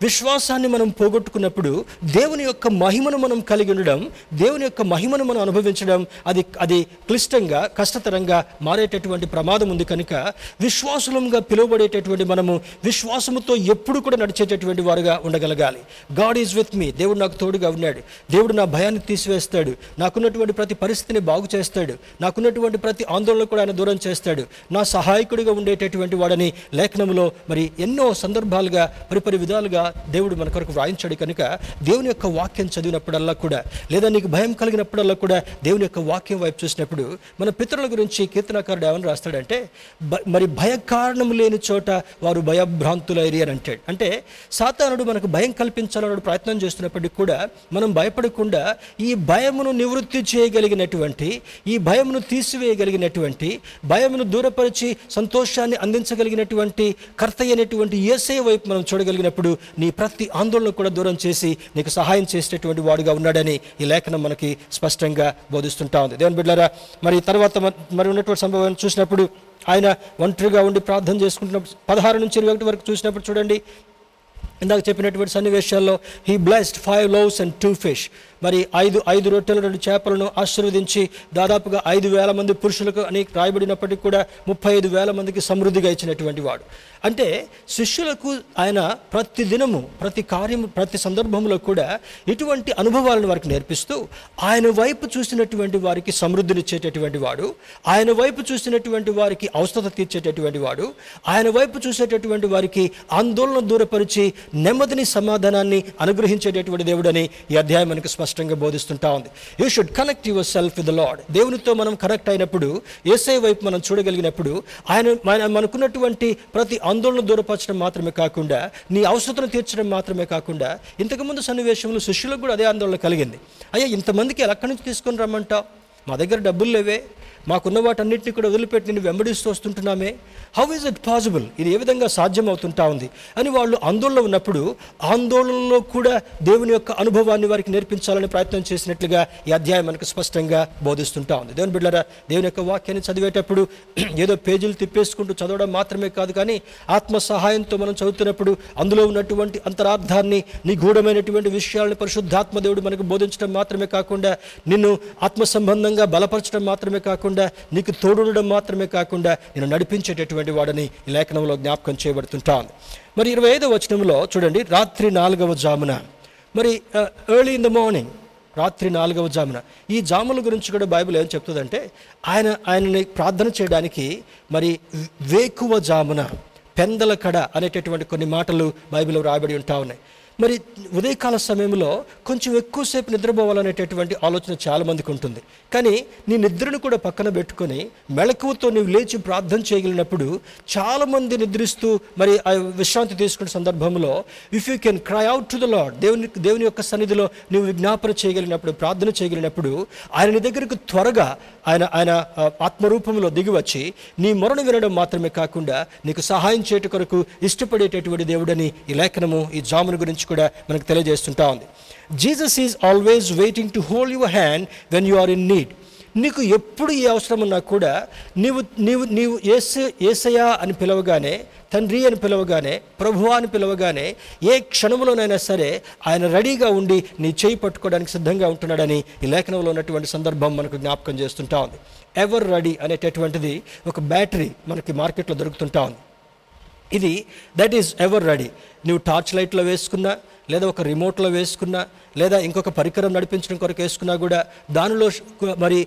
విశ్వాసాన్ని మనం పోగొట్టుకున్నప్పుడు దేవుని యొక్క మహిమను మనం కలిగి ఉండడం దేవుని యొక్క మహిమను మనం అనుభవించడం అది అది క్లిష్టంగా కష్టతరంగా మారేటటువంటి ప్రమాదం ఉంది కనుక విశ్వాసులంగా పిలువబడేటటువంటి మనము విశ్వాసముతో ఎప్పుడు కూడా నడిచేటటువంటి వారుగా ఉండగలగాలి. God is with me. దేవుడు నాకు తోడుగా ఉన్నాడు. దేవుడు నా భయాన్ని తీసివేస్తాడు. నాకున్నటువంటి ప్రతి పరిస్థితిని బాగు చేస్తాడు. నాకున్నటువంటి ప్రతి ఆందోళన కూడా ఆయన దూరం చేస్తాడు. నా సహాయకుడిగా ఉండేటటువంటి వాడని లేఖనంలో మరి ఎన్నో సందర్భాలుగా పరిపరి విధాలుగా దేవుడు మన కొరకు వ్రాయించాడు కనుక దేవుని యొక్క వాక్యం చదివినప్పుడల్లా కూడా లేదా నీకు భయం కలిగినప్పుడల్లా కూడా దేవుని యొక్క వాక్యం వైపు చూసినప్పుడు మన పితరుల గురించి కీర్తనకారుడు ఏమని రాస్తాడంటే మరి భయ కారణం లేని చోట వారు భయభ్రాంతులైరి అని అంటాడు. అంటే సాతానుడు మనకు భయం కల్పించాలన్నాడు ప్రయత్నం చేస్తున్నప్పటికీ కూడా మనం భయపడకుండా ఈ భయమును నివృత్తి చేయగలిగినటువంటి ఈ భయమును తీసివేయగలిగినటువంటి భయమును దూరపరిచి సంతోషాన్ని అందించగలిగినటువంటి కర్త అయినటువంటి ఏసే వైపు మనం చూడగలిగినప్పుడు నీ ప్రతి ఆందోళన కూడా దూరం చేసి నీకు సహాయం చేసేటటువంటి వాడుగా ఉన్నాడని ఈ లేఖనం మనకి స్పష్టంగా బోధిస్తుంటా ఉంది. దేవుని బిడ్డారా మరి తర్వాత మ- మరి ఉన్నటువంటి సంభవాన్ని చూసినప్పుడు ఆయన ఒంటరిగా ఉండి ప్రార్థన చేసుకుంటున్నప్పుడు పదహారు నుంచి ఇరవై ఒకటి వరకు చూసినప్పుడు చూడండి ఇందాక చెప్పినటువంటి సన్నివేశాల్లో he blessed five loaves and two fish మరి ఐదు ఐదు రొట్టెలు రెండు చేపలను ఆశీర్వదించి దాదాపుగా ఐదు వేల మంది పురుషులకు అని రాయబడినప్పటికీ కూడా ముప్పై ఐదు వేల మందికి సమృద్ధిగా ఇచ్చినటువంటి వాడు. అంటే శిష్యులకు ఆయన ప్రతి దినము ప్రతి కార్యము ప్రతి సందర్భంలో కూడా ఇటువంటి అనుభవాలను వారికి నేర్పిస్తూ ఆయన వైపు చూసినటువంటి వారికి సమృద్ధినిచ్చేటటువంటి వాడు ఆయన వైపు చూసినటువంటి వారికి అవసరత తీర్చేటటువంటి వాడు ఆయన వైపు చూసేటటువంటి వారికి ఆందోళన దూరపరిచి నెమ్మదిని సమాధానాన్ని అనుగ్రహించేటటువంటి దేవుడని ఈ అధ్యాయం మనకు స్పష్టంగా బోధిస్తుంటా ఉంది. You should connect yourself with the Lord దేవునితో మనం కనెక్ట్ అయినప్పుడు ఏసై వైపు మనం చూడగలిగినప్పుడు ఆయన మనకున్నటువంటి ప్రతి ఆందోళన దూరపరచడం మాత్రమే కాకుండా నీ అవసరతను తీర్చడం మాత్రమే కాకుండా ఇంతకుముందు సన్నివేశంలో శిష్యులకు కూడా అదే ఆందోళన కలిగింది. అయ్యా ఇంతమందికి ఎలా ఎక్కడి నుంచి తీసుకొని రమ్మంటావు? మా దగ్గర డబ్బులు లేవే. మాకున్న వాటన్నిటిని కూడా వదిలిపెట్టి నేను వెంబడిస్తూ వస్తుంటున్నామే. హౌ ఈజ్ ఇట్ పాసిబుల్ ఇది ఏ విధంగా సాధ్యమవుతుంటా ఉంది? అని వాళ్ళు ఆందోళన ఉన్నప్పుడు ఆందోళనలో కూడా దేవుని యొక్క అనుభవాన్ని వారికి నేర్పించాలని ప్రయత్నం చేసినట్లుగా ఈ అధ్యాయం మనకు స్పష్టంగా బోధిస్తుంటా ఉంది. దేవుని బిడ్డరా దేవుని యొక్క వాక్యాన్ని చదివేటప్పుడు ఏదో పేజీలు తిప్పేసుకుంటూ చదవడం మాత్రమే కాదు కానీ ఆత్మ సహాయంతో మనం చదువుతున్నప్పుడు అందులో ఉన్నటువంటి అంతరార్థాన్ని నిగూఢమైనటువంటి విషయాలను పరిశుద్ధాత్మ దేవుడు మనకు బోధించడం మాత్రమే కాకుండా నిన్ను ఆత్మ సంబంధంగా బలపరచడం మాత్రమే కాకుండా కాకుండా నీకు తోడుండడం మాత్రమే కాకుండా నేను నడిపించేటటువంటి వాడని ఈ లేఖనంలో జ్ఞాపకం చేయబడుతుంటాను. మరి ఇరవై ఐదవ వచనంలో చూడండి రాత్రి నాలుగవ జామున. మరి ఎర్లీ ఇన్ ద మార్నింగ్ రాత్రి నాలుగవ జామున. ఈ జాముల గురించి కూడా బైబిల్ ఏం చెప్తుందంటే ఆయన ఆయనని ప్రార్థన చేయడానికి మరి వేకువ జామున పెందల కడ అనేటటువంటి కొన్ని మాటలు బైబిల్లో రాయబడి ఉంటా ఉన్నాయి. మరి ఉదయకాల సమయంలో కొంచెం ఎక్కువసేపు నిద్రపోవాలనేటటువంటి ఆలోచన చాలామందికి ఉంటుంది. కానీ నీ నిద్రను కూడా పక్కన పెట్టుకొని మెళకువతో నీవు లేచి ప్రార్థన చేయగలిగినప్పుడు చాలామంది నిద్రిస్తూ మరి విశ్రాంతి తీసుకునే సందర్భంలో if you can cry out to the Lord దేవుని దేవుని యొక్క సన్నిధిలో నీవు విజ్ఞాపన చేయగలిగినప్పుడు ప్రార్థన చేయగలిగినప్పుడు ఆయన నీ దగ్గరకు త్వరగా ఆయన ఆయన ఆత్మరూపంలో దిగి వచ్చి నీ మొరను వినడం మాత్రమే కాకుండా నీకు సహాయం చేయట కొరకు ఇష్టపడేటటువంటి దేవుడని ఈ లేఖనము ఈ జామును గురించి కూడా మనకు తెలియజేస్తుంటా ఉంది. Jesus is always waiting to hold your hand when you are in need నీకు ఎప్పుడు ఏ అవసరం ఉన్నా కూడా నీవు నీవు నీవు ఏసు ఏసయా అని పిలవగానే తండ్రి అని పిలవగానే ప్రభువా అని పిలవగానే ఏ క్షణంలోనైనా సరే ఆయన రెడీగా ఉండి నీ చేయి పట్టుకోవడానికి సిద్ధంగా ఉంటున్నాడని ఈ లేఖనంలో ఉన్నటువంటి సందర్భం మనకు జ్ఞాపకం చేస్తుంటా ఉంది. ఎవర్ రెడీ అనేటటువంటిది ఒక బ్యాటరీ మనకి మార్కెట్లో దొరుకుతుంటా ఉంది. ఇది దట్ ఈజ్ ఎవర్ రెడీ నువ్వు టార్చ్ లైట్లో వేసుకున్నా లేదా ఒక రిమోట్లో వేసుకున్నా లేదా ఇంకొక పరికరం నడిపించడం కొరకు వేసుకున్నా కూడా దానిలో మరి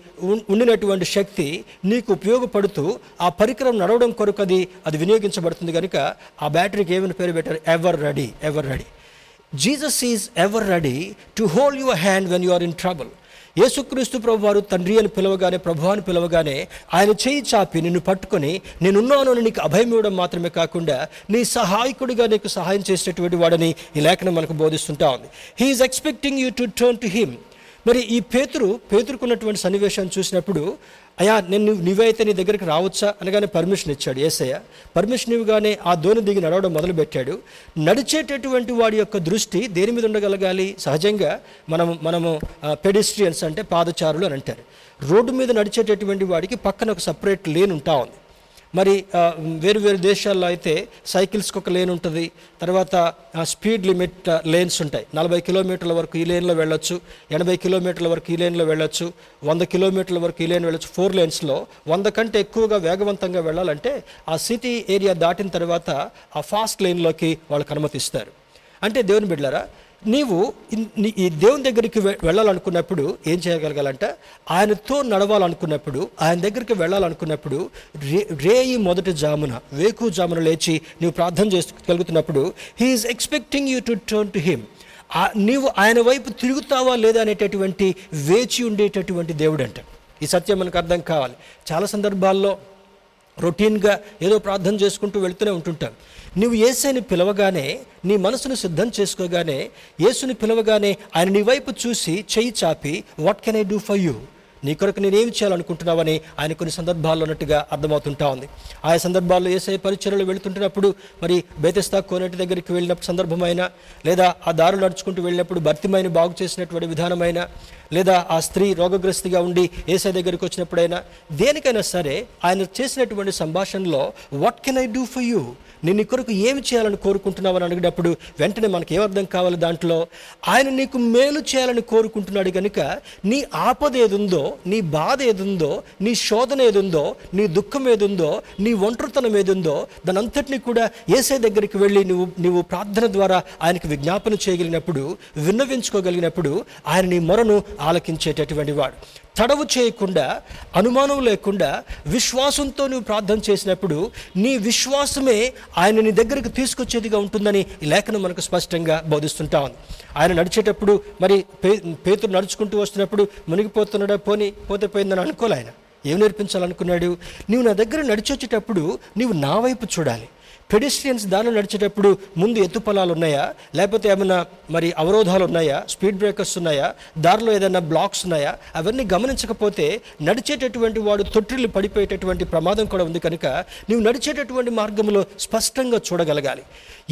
ఉండినటువంటి శక్తి నీకు ఉపయోగపడుతూ ఆ పరికరం నడవడం కొరకు అది అది వినియోగించబడుతుంది కనుక ఆ బ్యాటరీకి ఏమైనా పేరు పెట్టారు? Eveready Eveready Jesus is ever ready to hold your hand when you are in trouble యేసుక్రీస్తు ప్రభు వారు తండ్రి అని పిలవగానే ప్రభు అని పిలవగానే ఆయన చేయి చాపి నిన్ను పట్టుకొని నేనున్నాను అని నీకు అభయం ఇవ్వడం మాత్రమే కాకుండా నీ సహాయకుడిగా నీకు సహాయం చేసేటటువంటి వాడని ఈ లేఖనం మనకు బోధిస్తుంటా ఉంది. He's expecting you to turn to him మరి ఈ పేతురు పేతురుకున్నటువంటి సన్నివేశాన్ని చూసినప్పుడు అయ్యా నేను నువ్వు నీ దగ్గరికి రావచ్చా అనగానే పర్మిషన్ ఇచ్చాడు ఏసయ్య. పర్మిషన్ ఇవ్వగానే ఆ దోని దిగి నడవడం మొదలుపెట్టాడు. నడిచేటటువంటి వాడి యొక్క దృష్టి దేని మీద ఉండగలగాలి? సహజంగా మనము మనము పెడిస్ట్రియన్స్ అంటే పాదచారులు అని అంటారు. రోడ్డు మీద నడిచేటటువంటి వాడికి పక్కన ఒక సపరేట్ లేన్ ఉంటా ఉంది. మరి వేరు వేరు దేశాల్లో అయితే సైకిల్స్కి ఒక లేన్ ఉంటుంది. తర్వాత స్పీడ్ లిమిట్ లేన్స్ ఉంటాయి. నలభై కిలోమీటర్ల వరకు ఈ లేన్లో వెళ్ళొచ్చు ఎనభై కిలోమీటర్ల వరకు ఈ లేన్లో వెళ్ళొచ్చు వంద కిలోమీటర్ల వరకు ఈ లేన్ వెళ్ళొచ్చు. ఫోర్ లేన్స్లో వంద కంటే ఎక్కువగా వేగవంతంగా వెళ్ళాలంటే ఆ సిటీ ఏరియా దాటిన తర్వాత ఆ ఫాస్ట్ లేన్లోకి వాళ్ళకి అనుమతిస్తారు. అంటే దేవుని బిడ్డారా నీవు నీ- ఈ దేవుని దగ్గరికి వె- వెళ్ళాలనుకున్నప్పుడు ఏం చేయగలగాలంటే? ఆయనతో నడవాలనుకున్నప్పుడు ఆయన దగ్గరికి వెళ్ళాలనుకున్నప్పుడు రే రేయి మొదటి జామున వేకు జామున లేచి నీవు ప్రార్థన చేసుకోగలుగుతున్నప్పుడు he's expecting you to turn to him నీవు ఆయన వైపు తిరుగుతావా లేదా అనేటటువంటి వేచి ఉండేటటువంటి దేవుడు అంట ఈ సత్యం మనకు అర్థం కావాలి. చాలా సందర్భాల్లో రొటీన్గా ఏదో ప్రార్థన చేసుకుంటూ వెళ్తూనే ఉంటుంటాం. నువ్వు యేసుని పిలవగానే నీ మనసును సిద్ధం చేసుకోగానే యేసుని పిలవగానే ఆయన నీ వైపు చూసి చెయ్యి చాపి what can I do for you నీ కొరకు నేనేమి చేయాలనుకుంటున్నావని ఆయన కొన్ని సందర్భాల్లో ఉన్నట్టుగా అర్థమవుతుంటా ఉంది. ఆయా సందర్భాల్లో ఏసై పరిచయలు వెళుతుంటున్నప్పుడు మరి బేతస్తా కోనేటి దగ్గరికి వెళ్ళినప్పుడు సందర్భమైన లేదా ఆ దారులు నడుచుకుంటూ వెళ్ళినప్పుడు భర్తిమైన బాగు చేసినటువంటి విధానమైన లేదా ఆ స్త్రీ రోగగ్రస్తిగా ఉండి ఏసై దగ్గరికి వచ్చినప్పుడైనా దేనికైనా సరే ఆయన చేసినటువంటి సంభాషణలో what can I do for you నేను నీ కొరకు ఏమి చేయాలని కోరుకుంటున్నావు అని అడిగినప్పుడు వెంటనే మనకి ఏమర్థం కావాలి దాంట్లో? ఆయన నీకు మేలు చేయాలని కోరుకుంటున్నాడు కనుక నీ ఆపద ఏదుందో నీ బాధ ఏదుందో నీ శోధన ఏదుందో నీ దుఃఖం ఏదుందో నీ ఒంటరితనం ఏదుందో దాని అంతటినీ కూడా ఏసై దగ్గరికి వెళ్ళి నువ్వు నువ్వు ప్రార్థన ద్వారా ఆయనకు విజ్ఞాపన చేయగలిగినప్పుడు విన్నవించుకోగలిగినప్పుడు ఆయన నీ మొరను ఆలకించేటటువంటి వాడు. తడవు చేయకుండా అనుమానం లేకుండా విశ్వాసంతో నువ్వు ప్రార్థన చేసినప్పుడు నీ విశ్వాసమే ఆయన నీ దగ్గరకు తీసుకొచ్చేదిగా ఉంటుందని ఈ లేఖనం మనకు స్పష్టంగా బోధిస్తుంటా ఉంది. ఆయన నడిచేటప్పుడు మరి పే పేతురు నడుచుకుంటూ వస్తున్నప్పుడు మునిగిపోతున్నాడా? పోని పోతే పోయిందని అనుకోలే ఆయన. ఏం నేర్పించాలనుకున్నాడు? నీవు నా దగ్గర నడిచొచ్చేటప్పుడు నీవు నా వైపు చూడాలి. పెడిస్ట్రియన్స్ దానిలో నడిచేటప్పుడు ముందు ఎత్తు పొలాలు ఉన్నాయా? లేకపోతే ఏమైనా మరి అవరోధాలు ఉన్నాయా? స్పీడ్ బ్రేకర్స్ ఉన్నాయా? దారిలో ఏదైనా బ్లాక్స్ ఉన్నాయా? అవన్నీ గమనించకపోతే నడిచేటటువంటి వాడు తొట్టిల్లు పడిపోయేటటువంటి ప్రమాదం కూడా ఉంది కనుక నువ్వు నడిచేటటువంటి మార్గంలో స్పష్టంగా చూడగలగాలి.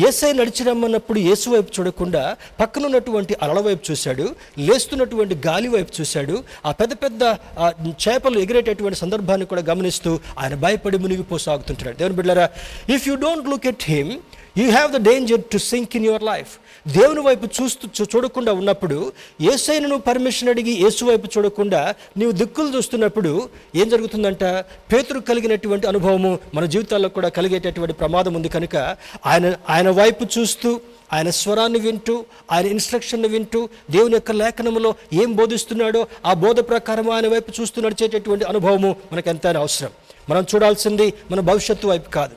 ఏసై నడిచి రమ్మన్నప్పుడు యేసు వైపు చూడకుండా పక్కనున్నటువంటి అలల వైపు చూశాడు లేస్తున్నటువంటి గాలి వైపు చూశాడు. ఆ పెద్ద పెద్ద చేపలు ఎగిరేటటువంటి సందర్భాన్ని కూడా గమనిస్తూ ఆయన భయపడి మునిగిపోసాగుతుంటాడు దేవుని బిడ్డారా if you don't look at him you have the danger to sink in your life దేవుని వైపు చూస్తూ చూ- చూడకుండా ఉన్నప్పుడు ఏసైన నువ్వు పర్మిషన్ అడిగి యేసు వైపు చూడకుండా నీవు దిక్కులు చూస్తున్నప్పుడు ఏం జరుగుతుందంట? పేతురు కలిగినటువంటి అనుభవము మన జీవితాల్లో కూడా కలిగేటటువంటి ప్రమాదం ఉంది కనుక ఆయన ఆయన వైపు చూస్తూ ఆయన స్వరాన్ని వింటూ ఆయన ఇన్స్ట్రక్షన్ని వింటూ దేవుని యొక్క లేఖనములో ఏం బోధిస్తున్నాడో ఆ బోధ ప్రకారం ఆయన వైపు చూస్తూ నడిచేటటువంటి అనుభవము మనకు ఎంతైనా అవసరం. మనం చూడాల్సింది మన భవిష్యత్తు వైపు కాదు.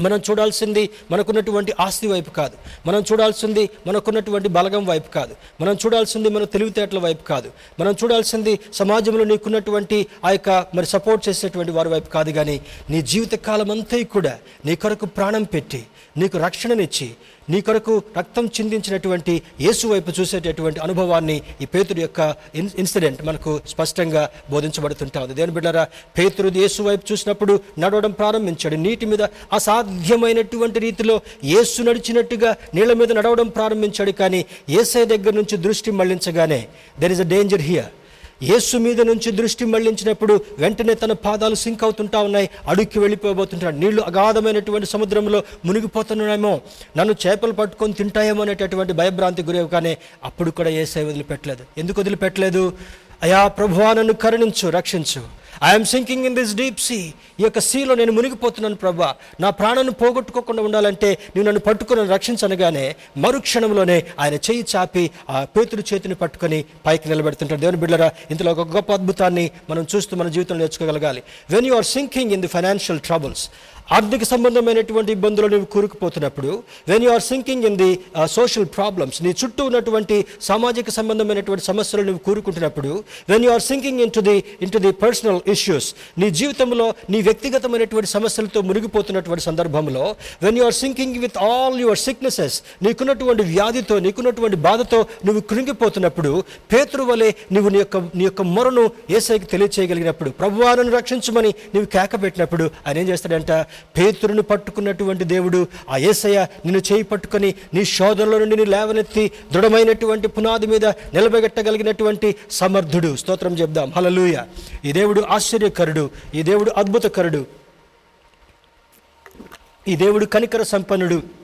మనం చూడాల్సింది మనకున్నటువంటి ఆస్తి వైపు కాదు. మనం చూడాల్సింది మనకున్నటువంటి బలగం వైపు కాదు. మనం చూడాల్సింది మన తెలివితేటల వైపు కాదు. మనం చూడాల్సింది సమాజంలో నీకున్నటువంటి ఆ యొక్క మరి సపోర్ట్ చేసేటువంటి వారి వైపు కాదు కానీ నీ జీవిత కాలం అంతా కూడా నీ కొరకు ప్రాణం పెట్టి నీకు రక్షణనిచ్చి నీ కొరకు రక్తం చిందించినటువంటి యేసు వైపు చూసేటటువంటి అనుభవాన్ని ఈ పేతుడు యొక్క ఇన్ ఇన్సిడెంట్ మనకు స్పష్టంగా బోధించబడుతుంటా ఉంది దేని బిడ్డారా పేతుడు యేసు వైపు చూసినప్పుడు నడవడం ప్రారంభించాడు. నీటి మీద అసాధ్యమైనటువంటి రీతిలో యేసు నడిచినట్టుగా నీళ్ళ మీద నడవడం ప్రారంభించాడు. కానీ ఏసై దగ్గర నుంచి దృష్టి మళ్ళించగానే there is a danger here యేసు మీద నుంచి దృష్టి మళ్ళించినప్పుడు వెంటనే తన పాదాలు సింక్ అవుతుంటా ఉన్నాయి. అడుక్కి వెళ్ళిపోబోతుంటాడు. నీళ్ళు అగాధమైనటువంటి సముద్రంలో మునిగిపోతున్నాయేమో. నన్ను చేపలు పట్టుకొని తింటాయేమో అనేటటువంటి భయభ్రాంతి గురేవు కానీ అప్పుడు కూడా ఏసై వదిలిపెట్టలేదు. ఎందుకు వదిలిపెట్టలేదు? అయా ప్రభువా నన్ను కరుణించు రక్షించు. I'm sinking in this deep sea ఈ యొక్క సీలో నేను మునిగిపోతున్నాను ప్రభా. నా ప్రాణాన్ని పోగొట్టుకోకుండా ఉండాలంటే నువ్వు నన్ను పట్టుకుని రక్షించనగానే మరుక్షణంలోనే ఆయన చేయి చాపి ఆ పేతుడు చేతిని పట్టుకొని పైకి నిలబెడుతుంటాడు. దేవుని బిడ్డరా ఇంతలో ఒక గొప్ప అద్భుతాన్ని మనం చూస్తూ మన జీవితంలో నేర్చుకోగలగాలి. When you are sinking in the financial troubles ఆర్థిక సంబంధమైనటువంటి ఇబ్బందులు నువ్వు కూరుకుపోతున్నప్పుడు when you are sinking in the social problems నీ చుట్టూ ఉన్నటువంటి సామాజిక సంబంధమైనటువంటి సమస్యలు నువ్వు కూరుకుంటున్నప్పుడు when you are sinking into the into the personal issues నీ జీవితంలో నీ వ్యక్తిగతమైనటువంటి సమస్యలతో మునిగిపోతున్నటువంటి సందర్భంలో when you are sinking with all your sicknesses నీకున్నటువంటి వ్యాధితో నీకున్నటువంటి బాధతో నువ్వు కృంగిపోతున్నప్పుడు పేతురు వలె నువ్వు నీ యొక్క నీ యొక్క మొరను ఏసైకి తెలియచేయగలిగినప్పుడు ప్రభువాలను రక్షించమని నువ్వు కేక పెట్టినప్పుడు ఆయన ఏం చేస్తాడంట? పేతురును పట్టుకున్నటువంటి దేవుడు ఆ ఏసయ్య నిన్ను చేయి పట్టుకొని నీ శోధనలో నుండి నీ లేవనెత్తి దృఢమైనటువంటి పునాది మీద నిలబెట్టగలిగినటువంటి సమర్థుడు. స్తోత్రం చెప్దాం. హలలుయ ఈ దేవుడు ఆశ్చర్యకరుడు ఈ దేవుడు అద్భుతకరుడు ఈ దేవుడు కనికర సంపన్నుడు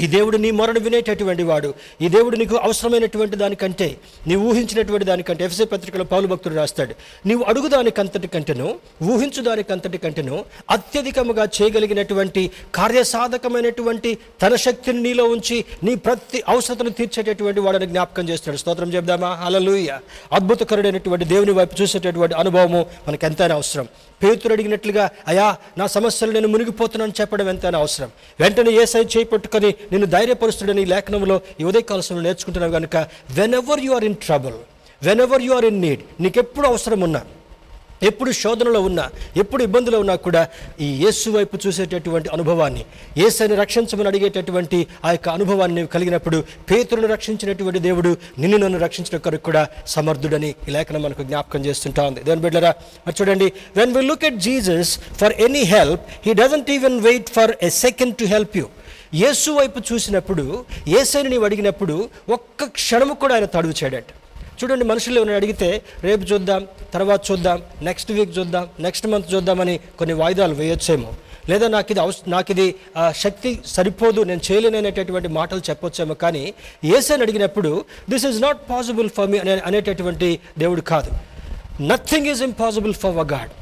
ఈ దేవుడు నీ మొరను వినేటటువంటి వాడు. ఈ దేవుడు నీకు అవసరమైనటువంటి దానికంటే నీవు ఊహించినటువంటి దానికంటే ఎఫ్సీ పత్రికలో పౌలు భక్తుడు రాస్తాడు. నీవు అడుగు దానికంతటి కంటేను ఊహించు దానికంతటి కంటేను అత్యధికముగా చేయగలిగినటువంటి కార్యసాధకమైనటువంటి తన శక్తిని నీలో ఉంచి నీ ప్రతి అవసరతను తీర్చేటటువంటి వాడని జ్ఞాపకం చేస్తాడు స్తోత్రం చెప్దామా అలలుయ అద్భుతకరుడైనటువంటి దేవుని వైపు చూసేటటువంటి అనుభవము మనకు ఎంతైనా అవసరం. పేతురు అడిగినట్లుగా అయా నా సమస్యలు నేను మునిగిపోతున్నాను చెప్పడం ఎంతైనా అవసరం. వెంటనే ఏ సైజ్ చేయి నిన్ను నేను ధైర్యపరుస్తుడని ఈ లేఖనంలో ఈ ఉదయకాల సమయంలో నేర్చుకుంటున్నావు కనుక whenever you are in trouble whenever you are in need నీకు ఎప్పుడు అవసరం ఉన్నా ఎప్పుడు శోధనలో ఉన్నా ఎప్పుడు ఇబ్బందులో ఉన్నా కూడా ఈ యేసు వైపు చూసేటటువంటి అనుభవాన్ని ఏసైని రక్షించమని అడిగేటటువంటి ఆ యొక్క అనుభవాన్ని కలిగినప్పుడు పేతులను రక్షించినటువంటి దేవుడు నిన్ను నన్ను రక్షించిన కొరకు కూడా సమర్థుడని ఈ లేఖనం మనకు జ్ఞాపకం చేస్తుంటా ఉంది. దాని బిడ్డరా మరి చూడండి when we look at Jesus for any help he doesn't even wait for a second to help you యేసు వైపు చూసినప్పుడు ఏసైని నీవు అడిగినప్పుడు ఒక్క క్షణము కూడా ఆయన తడువు చేయడట. చూడండి మనుషులు ఎవరైనా అడిగితే రేపు చూద్దాం తర్వాత చూద్దాం నెక్స్ట్ వీక్ చూద్దాం నెక్స్ట్ మంత్ చూద్దామని కొన్ని వాయిదాలు వేయొచ్చేమో. లేదా నాకు ఇది అవస నాకు ఇది ఆ, శక్తి సరిపోదు నేను చేయలేననేటటువంటి మాటలు చెప్పొచ్చేమో. కానీ ఏసైని అడిగినప్పుడు this is not possible for me అనే అనేటటువంటి దేవుడు కాదు. Nothing is impossible for a God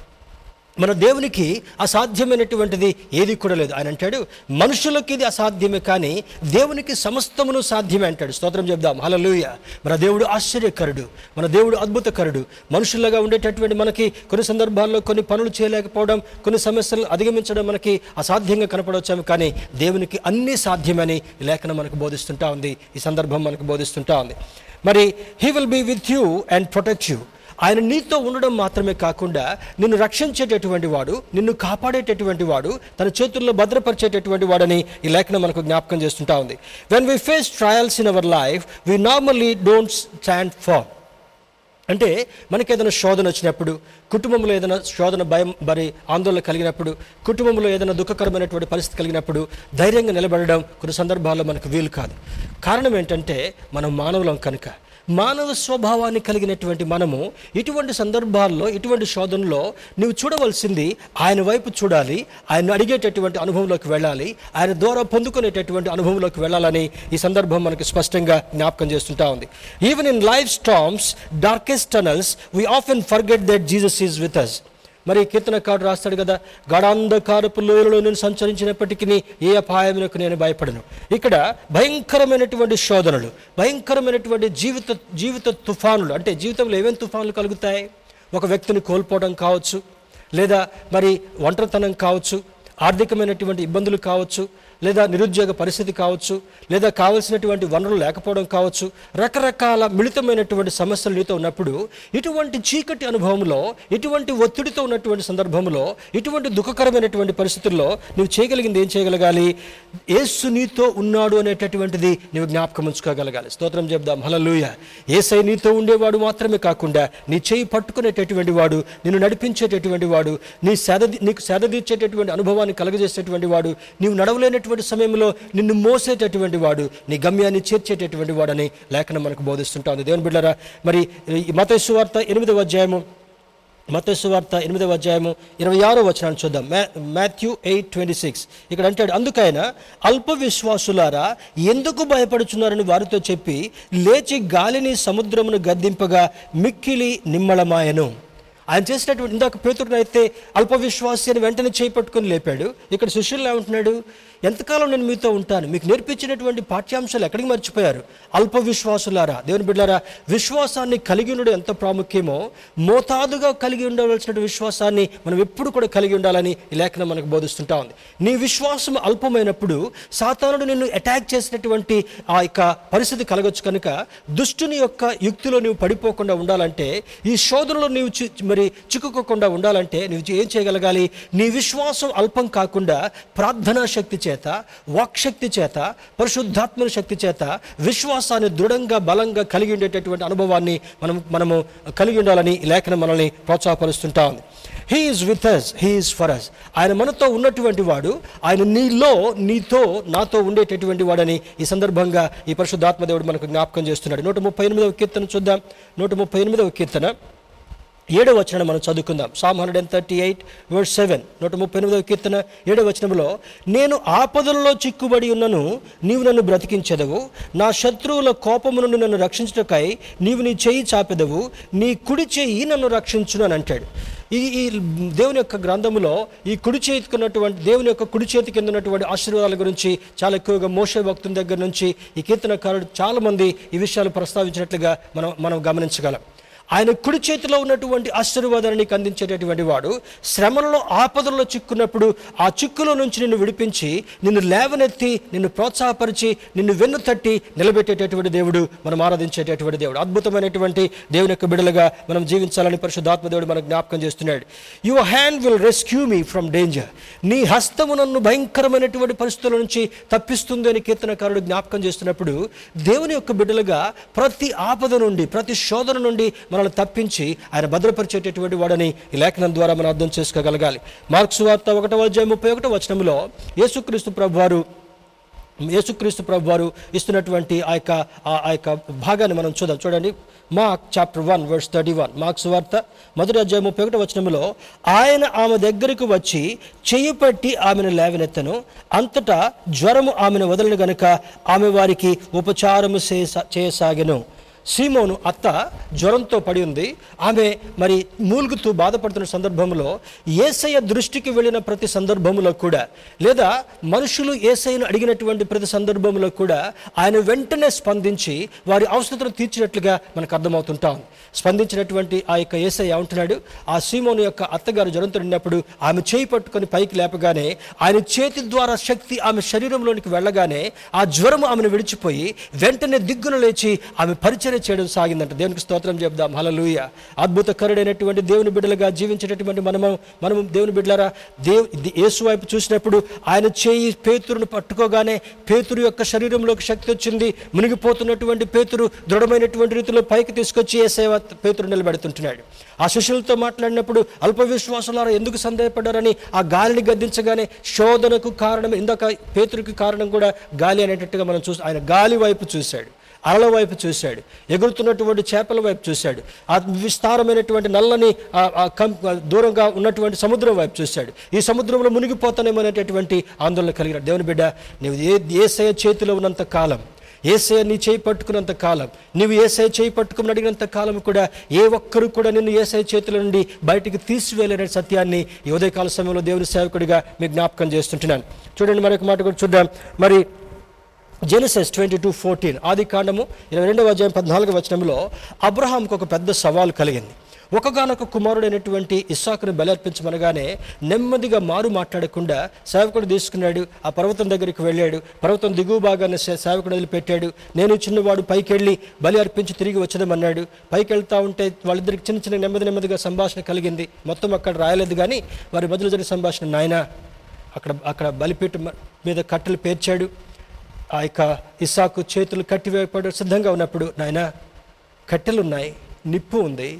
మన దేవునికి అసాధ్యమైనటువంటిది ఏది కూడా లేదు. ఆయన అంటాడు మనుషులకి ఇది అసాధ్యమే కానీ దేవునికి సమస్తమును సాధ్యమే అంటాడు. స్తోత్రం చెప్దాం హలలుయ మన దేవుడు ఆశ్చర్యకరుడు మన దేవుడు అద్భుతకరుడు. మనుషులుగా ఉండేటటువంటి మనకి కొన్ని సందర్భాల్లో కొన్ని పనులు చేయలేకపోవడం కొన్ని సమస్యలను అధిగమించడం మనకి అసాధ్యంగా కనపడవచ్చాము కానీ దేవునికి అన్నీ సాధ్యమని లేఖనం మనకు బోధిస్తుంటా ఉంది. ఈ సందర్భం మనకు బోధిస్తుంటా ఉంది. మరి he will be with you and protect you ఆయన నీతో ఉండడం మాత్రమే కాకుండా నిన్ను రక్షించేటటువంటి వాడు నిన్ను కాపాడేటటువంటి వాడు తన చేతుల్లో భద్రపరిచేటటువంటి వాడని ఈ లేఖనం మనకు జ్ఞాపకం చేస్తుంటా ఉంది. When we face trials in our life we normally don't stand far అంటే మనకి ఏదైనా శోధన వచ్చినప్పుడు కుటుంబంలో ఏదైనా శోధన భయం మరి ఆందోళన కలిగినప్పుడు కుటుంబంలో ఏదైనా దుఃఖకరమైనటువంటి పరిస్థితి కలిగినప్పుడు ధైర్యంగా నిలబడడం కొన్ని సందర్భాల్లో మనకు వీలు కాదు. కారణం ఏంటంటే మనం మానవులం కనుక మానవ స్వభావాన్ని కలిగినటువంటి మనము ఇటువంటి సందర్భాల్లో ఇటువంటి శోధనలో నువ్వు చూడవలసింది ఆయన వైపు చూడాలి ఆయన అడిగేటటువంటి అనుభవంలోకి వెళ్ళాలి ఆయన ద్వారా పొందుకునేటటువంటి అనుభవంలోకి వెళ్ళాలని ఈ సందర్భం మనకు స్పష్టంగా జ్ఞాపకం చేస్తుంటా ఉంది. Even in life storms darkest tunnels we often forget that Jesus is with us మరి కీర్తనకాడు రాస్తాడు కదా గడాంధకారపు లోయలలో నేను సంచరించినప్పటికీ ఏ అపాయమునకు నేను భయపడను. ఇక్కడ భయంకరమైనటువంటి శోధనలు భయంకరమైనటువంటి జీవిత జీవిత తుఫానులు అంటే జీవితంలో ఏమేమి తుఫానులు కలుగుతాయి? ఒక వ్యక్తిని కోల్పోవడం కావచ్చు లేదా మరి ఒంటరితనం కావచ్చు ఆర్థికమైనటువంటి ఇబ్బందులు కావచ్చు లేదా నిరుద్యోగ పరిస్థితి కావచ్చు లేదా కావలసినటువంటి వనరులు లేకపోవడం కావచ్చు రకరకాల మిళితమైనటువంటి సమస్యలు నీతో ఉన్నప్పుడు ఇటువంటి చీకటి అనుభవంలో ఇటువంటి ఒత్తిడితో ఉన్నటువంటి సందర్భంలో ఇటువంటి దుఃఖకరమైనటువంటి పరిస్థితుల్లో నువ్వు చేయగలిగింది ఏం చేయగలగాలి? ఏసు నీతో ఉన్నాడు అనేటటువంటిది నువ్వు జ్ఞాపకం ఉంచుకోగలగాలి. స్తోత్రం చెప్దాం హలలుయ ఏసై నీతో ఉండేవాడు మాత్రమే కాకుండా నీ చేయి పట్టుకునేటటువంటి వాడు నిన్ను నడిపించేటటువంటి వాడు నీ సేద నీకు సేదతీర్చేటటువంటి అనుభవాన్ని కలగజేసేటువంటి వాడు నీవు నడవలేనటువంటి సమయంలో నిన్ను మోసేటటువంటి వాడు నీ గమ్యాన్ని చేర్చేటటువంటి వాడని లేఖనం మనకు బోధిస్తుంటుంది. దేవుని బిడ్డరా మరి ఈ మతేసు వార్త ఎనిమిదవ అధ్యాయము మతేసు వార్త ఎనిమిదవ అధ్యాయము ఇరవై ఆరో వచనాన్ని చూద్దాం. మ్యా మాథ్యూ ఎయిట్ ట్వంటీ సిక్స్. ఇక్కడ అంటాడు అందుకైనా అల్ప విశ్వాసులారా ఎందుకు భయపడుచున్నారని వారితో చెప్పి లేచి గాలిని సముద్రమును గద్దింపగా మిక్కిలి నిమ్మలమాయను. ఆయన చేసినటువంటి ఇందాక పేతుడిని అయితే అల్ప విశ్వాసి అని వెంటనే చేపట్టుకుని లేపాడు. ఇక్కడ శిష్యులు ఏమంటున్నాడు ఎంతకాలం నేను మీతో ఉంటాను? మీకు నేర్పించినటువంటి పాఠ్యాంశాలు ఎక్కడికి మర్చిపోయారు? అల్ప విశ్వాసులారా దేవుని బిడ్డారా విశ్వాసాన్ని కలిగి ఉండడం ఎంత ప్రాముఖ్యమో మోతాదుగా కలిగి ఉండవలసిన విశ్వాసాన్ని మనం ఎప్పుడు కూడా కలిగి ఉండాలని ఈ లేఖనం మనకు బోధిస్తుంటా ఉంది. నీ విశ్వాసం అల్పమైనప్పుడు సాతానుడు నిన్ను అటాక్ చేసినటువంటి ఆ యొక్క పరిస్థితి కలగొచ్చు కనుక దుష్టుని యొక్క యుక్తిలో నువ్వు పడిపోకుండా ఉండాలంటే ఈ శోధనలో నీవు చి- మరి చిక్కుకోకుండా ఉండాలంటే నువ్వు ఏం చేయగలగాలి? నీ విశ్వాసం అల్పం కాకుండా ప్రార్థనా శక్తి చేత వాక్శక్తి చేత పరిశుద్ధాత్మ శక్తి చేత విశ్వాసాన్ని దృఢంగా బలంగా కలిగి ఉండేటటువంటి అనుభవాన్ని మనం మనము కలిగి ఉండాలని ఈ లేఖనం మనల్ని ప్రోత్సాహపరుస్తుంటా. ఉంది with us he's for us ఆయన మనతో ఉన్నటువంటి వాడు ఆయన నీలో నీతో నాతో ఉండేటటువంటి వాడని ఈ సందర్భంగా ఈ పరిశుద్ధాత్మ దేవుడు మనకు జ్ఞాపకం చేస్తున్నాడు. నూట ముప్పై ఎనిమిదవ కీర్తన చూద్దాం. నూట ముప్పై ఎనిమిదవ కీర్తన. ఏడవ వచనం మనం చదువుకుందాం. Psalm hundred and thirty eight word seven నూట ముప్పై ఎనిమిదవ కీర్తన ఏడవ వచనంలో నేను ఆపదలలో చిక్కుబడి ఉన్నను నీవు నన్ను బ్రతికించెదవు. నా శత్రువుల కోపము నుండి నన్ను రక్షించుటకై నీవు నీ చేయి చాపెదవు. నీ కుడి చేయి నన్ను రక్షించును అని అంటాడు ఈ ఈ దేవుని యొక్క గ్రంథములో ఈ కుడి చేతికున్నటువంటి దేవుని యొక్క కుడి చేతి కింద ఉన్నటువంటి ఆశీర్వాదాల గురించి చాలా ఎక్కువగా మోస భక్తుల దగ్గర నుంచి ఈ కీర్తనకారుడు చాలామంది ఈ విషయాలు ప్రస్తావించినట్లుగా మనం మనం గమనించగలం. ఆయన కుడి చేతిలో ఉన్నటువంటి ఆశీర్వాదాన్ని నీకు అందించేటటువంటి వాడు శ్రమలలో ఆపదల్లో చిక్కున్నప్పుడు ఆ చిక్కులో నుంచి నిన్ను విడిపించి నిన్ను లేవనెత్తి నిన్ను ప్రోత్సాహపరిచి నిన్ను వెన్ను తట్టి నిలబెట్టేటటువంటి దేవుడు మనం ఆరాధించేటటువంటి దేవుడు. అద్భుతమైనటువంటి దేవుని యొక్క బిడలుగా మనం జీవించాలని పరిశుద్ధాత్మ దేవుడు మనకు జ్ఞాపకం చేస్తున్నాడు. Your hand will rescue me from danger నీ హస్తము నన్ను భయంకరమైనటువంటి పరిస్థితుల నుంచి తప్పిస్తుంది అని కీర్తనకారుడు జ్ఞాపకం చేస్తున్నప్పుడు దేవుని యొక్క బిడ్డలుగా ప్రతి ఆపద నుండి ప్రతి శోధన నుండి మనల్ని తప్పించి ఆయన భద్రపరిచేటటువంటి వాడని ఈ లేఖనం ద్వారా మనం అర్థం చేసుకోగలగాలి. మార్క్స్ వార్త ఒకటో అధ్యాయ ముప్పై ఒకటో వచనంలో యేసుక్రీస్తు ప్రభువారు యేసుక్రీస్తు ప్రభు వారు ఇస్తున్నటువంటి ఆ యొక్క ఆ- యొక్క భాగాన్ని మనం చూద్దాం. చూడండి. Mark chapter one verse thirty one. Mark's వార్త మొదటి అధ్యాయం ముప్పై ఒకటి వచనంలో ఆయన ఆమె దగ్గరకు వచ్చి చెయ్యి పట్టి ఆమెను లేవనెత్తను. అంతటా జ్వరము ఆమెను వదలను గనుక ఆమె వారికి ఉపచారము చేసా చేయసాగెను సీమోను అత్త జ్వరంతో పడి ఉంది. ఆమె మరి మూలుగుతూ బాధపడుతున్న సందర్భంలో ఏసయ్య దృష్టికి వెళ్ళిన ప్రతి సందర్భంలో కూడా లేదా మనుషులు ఏసయ్యను అడిగినటువంటి ప్రతి సందర్భంలో కూడా ఆయన వెంటనే స్పందించి వారి అవసరతను తీర్చినట్లుగా మనకు అర్థమవుతుంటాం. స్పందించినటువంటి ఆ యొక్క ఏసయ్య ఉంటున్నాడు ఆ సీమోను యొక్క అత్తగారు జ్వరంతో ఉన్నప్పుడు ఆమె చేయి పట్టుకొని పైకి లేపగానే ఆయన చేతి ద్వారా శక్తి ఆమె శరీరంలోనికి వెళ్ళగానే ఆ జ్వరం ఆమెను విడిచిపోయి వెంటనే దిగ్గున లేచి ఆమె పరిచయం పరిచర్య చేయడం సాగిందంట. దేవునికి స్తోత్రం చెప్దాం హలలుయ అద్భుతకరుడైనటువంటి దేవుని బిడ్డలుగా జీవించేటటువంటి మనము మనము దేవుని బిడ్డలారా దేవు యేసు వైపు చూసినప్పుడు ఆయన చేయి పేతురును పట్టుకోగానే పేతురు యొక్క శరీరంలోకి శక్తి వచ్చింది. మునిగిపోతున్నటువంటి పేతురు దృఢమైనటువంటి రీతిలో పైకి తీసుకొచ్చి ఏ సేవ పేతురు నిలబెడుతుంటున్నాడు. ఆ శిష్యులతో మాట్లాడినప్పుడు అల్ప విశ్వాసులారా ఎందుకు సందేహపడ్డారని ఆ గాలిని గద్దించగానే శోధనకు కారణం ఇందాక పేతురికి కారణం కూడా గాలి అనేటట్టుగా మనం చూసి ఆయన గాలి వైపు చూశాడు. అలల వైపు చూశాడు. ఎగురుతున్నటువంటి చేపల వైపు చూశాడు. ఆ విస్తారమైనటువంటి నల్లని దూరంగా ఉన్నటువంటి సముద్రం వైపు చూశాడు. ఈ సముద్రంలో మునిగిపోతానేమో అనేటటువంటి ఆందోళన కలిగిన దేవుని బిడ్డ నీవు ఏ ఏసయ చేతిలో ఉన్నంత కాలం ఏసయ నీ చేయి పట్టుకున్నంత కాలం నీవు ఏసయ చేయి పట్టుకుని అడిగినంత కాలం కూడా ఏ ఒక్కరు కూడా నిన్ను ఏసయ చేతుల నుండి బయటికి తీసివేయలేని సత్యాన్ని ఈ ఉదయకాల సమయంలో దేవుని సేవకుడిగా మీ జ్ఞాపకం చేస్తుంటున్నాను. చూడండి మరొక మాట కూడా చూద్దాం. మరి జెనసెస్ ట్వంటీ టూ ఫోర్టీన్ ఆది కాండము ఇరవై రెండవ అధ్యాయం పద్నాలుగు వచనంలో అబ్రహాంకు ఒక పెద్ద సవాలు కలిగింది. ఒకగానొక కుమారుడైనటువంటి ఇస్సాకును బలర్పించమనగానే నెమ్మదిగా మారు మాట్లాడకుండా సేవకుడు తీసుకున్నాడు ఆ పర్వతం దగ్గరికి వెళ్ళాడు పర్వతం దిగువ భాగాన్ని సేవకుడు వదిలిపెట్టాడు నేను చిన్నవాడు పైకెళ్ళి బలి అర్పించి తిరిగి వచ్చదమన్నాడు. పైకి వెళ్తా ఉంటే వాళ్ళిద్దరికి చిన్న చిన్న నెమ్మది నెమ్మదిగా సంభాషణ కలిగింది. మొత్తం అక్కడ రాయలేదు కానీ వారి మధ్యలో జరిగిన సంభాషణ నాయన అక్కడ అక్కడ బలిపీఠ మీద కట్టెలు పేర్చాడు ఆ యొక్క ఇసాకు చేతులు కట్టివేయబడి సిద్ధంగా ఉన్నప్పుడు నాయన కట్టెలు ఉన్నాయి నిప్పు ఉంది.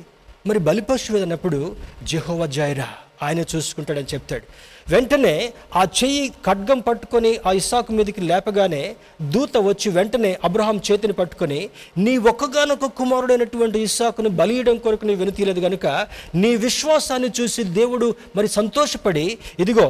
మరి బలిపశువు అన్నప్పుడు జెహోవా జైరా ఆయన చూసుకుంటాడని చెప్తాడు. వెంటనే ఆ చెయ్యి ఖడ్గం పట్టుకొని ఆ ఇసాకు మీదకి లేపగానే దూత వచ్చి వెంటనే అబ్రహాం చేతిని పట్టుకొని నీ ఒక్కగానొక్క కుమారుడైనటువంటి ఇస్సాకును బలియడం కొరకు నీ వెనుతీయలేదు కనుక నీ విశ్వాసాన్ని చూసి దేవుడు మరి సంతోషపడి ఇదిగో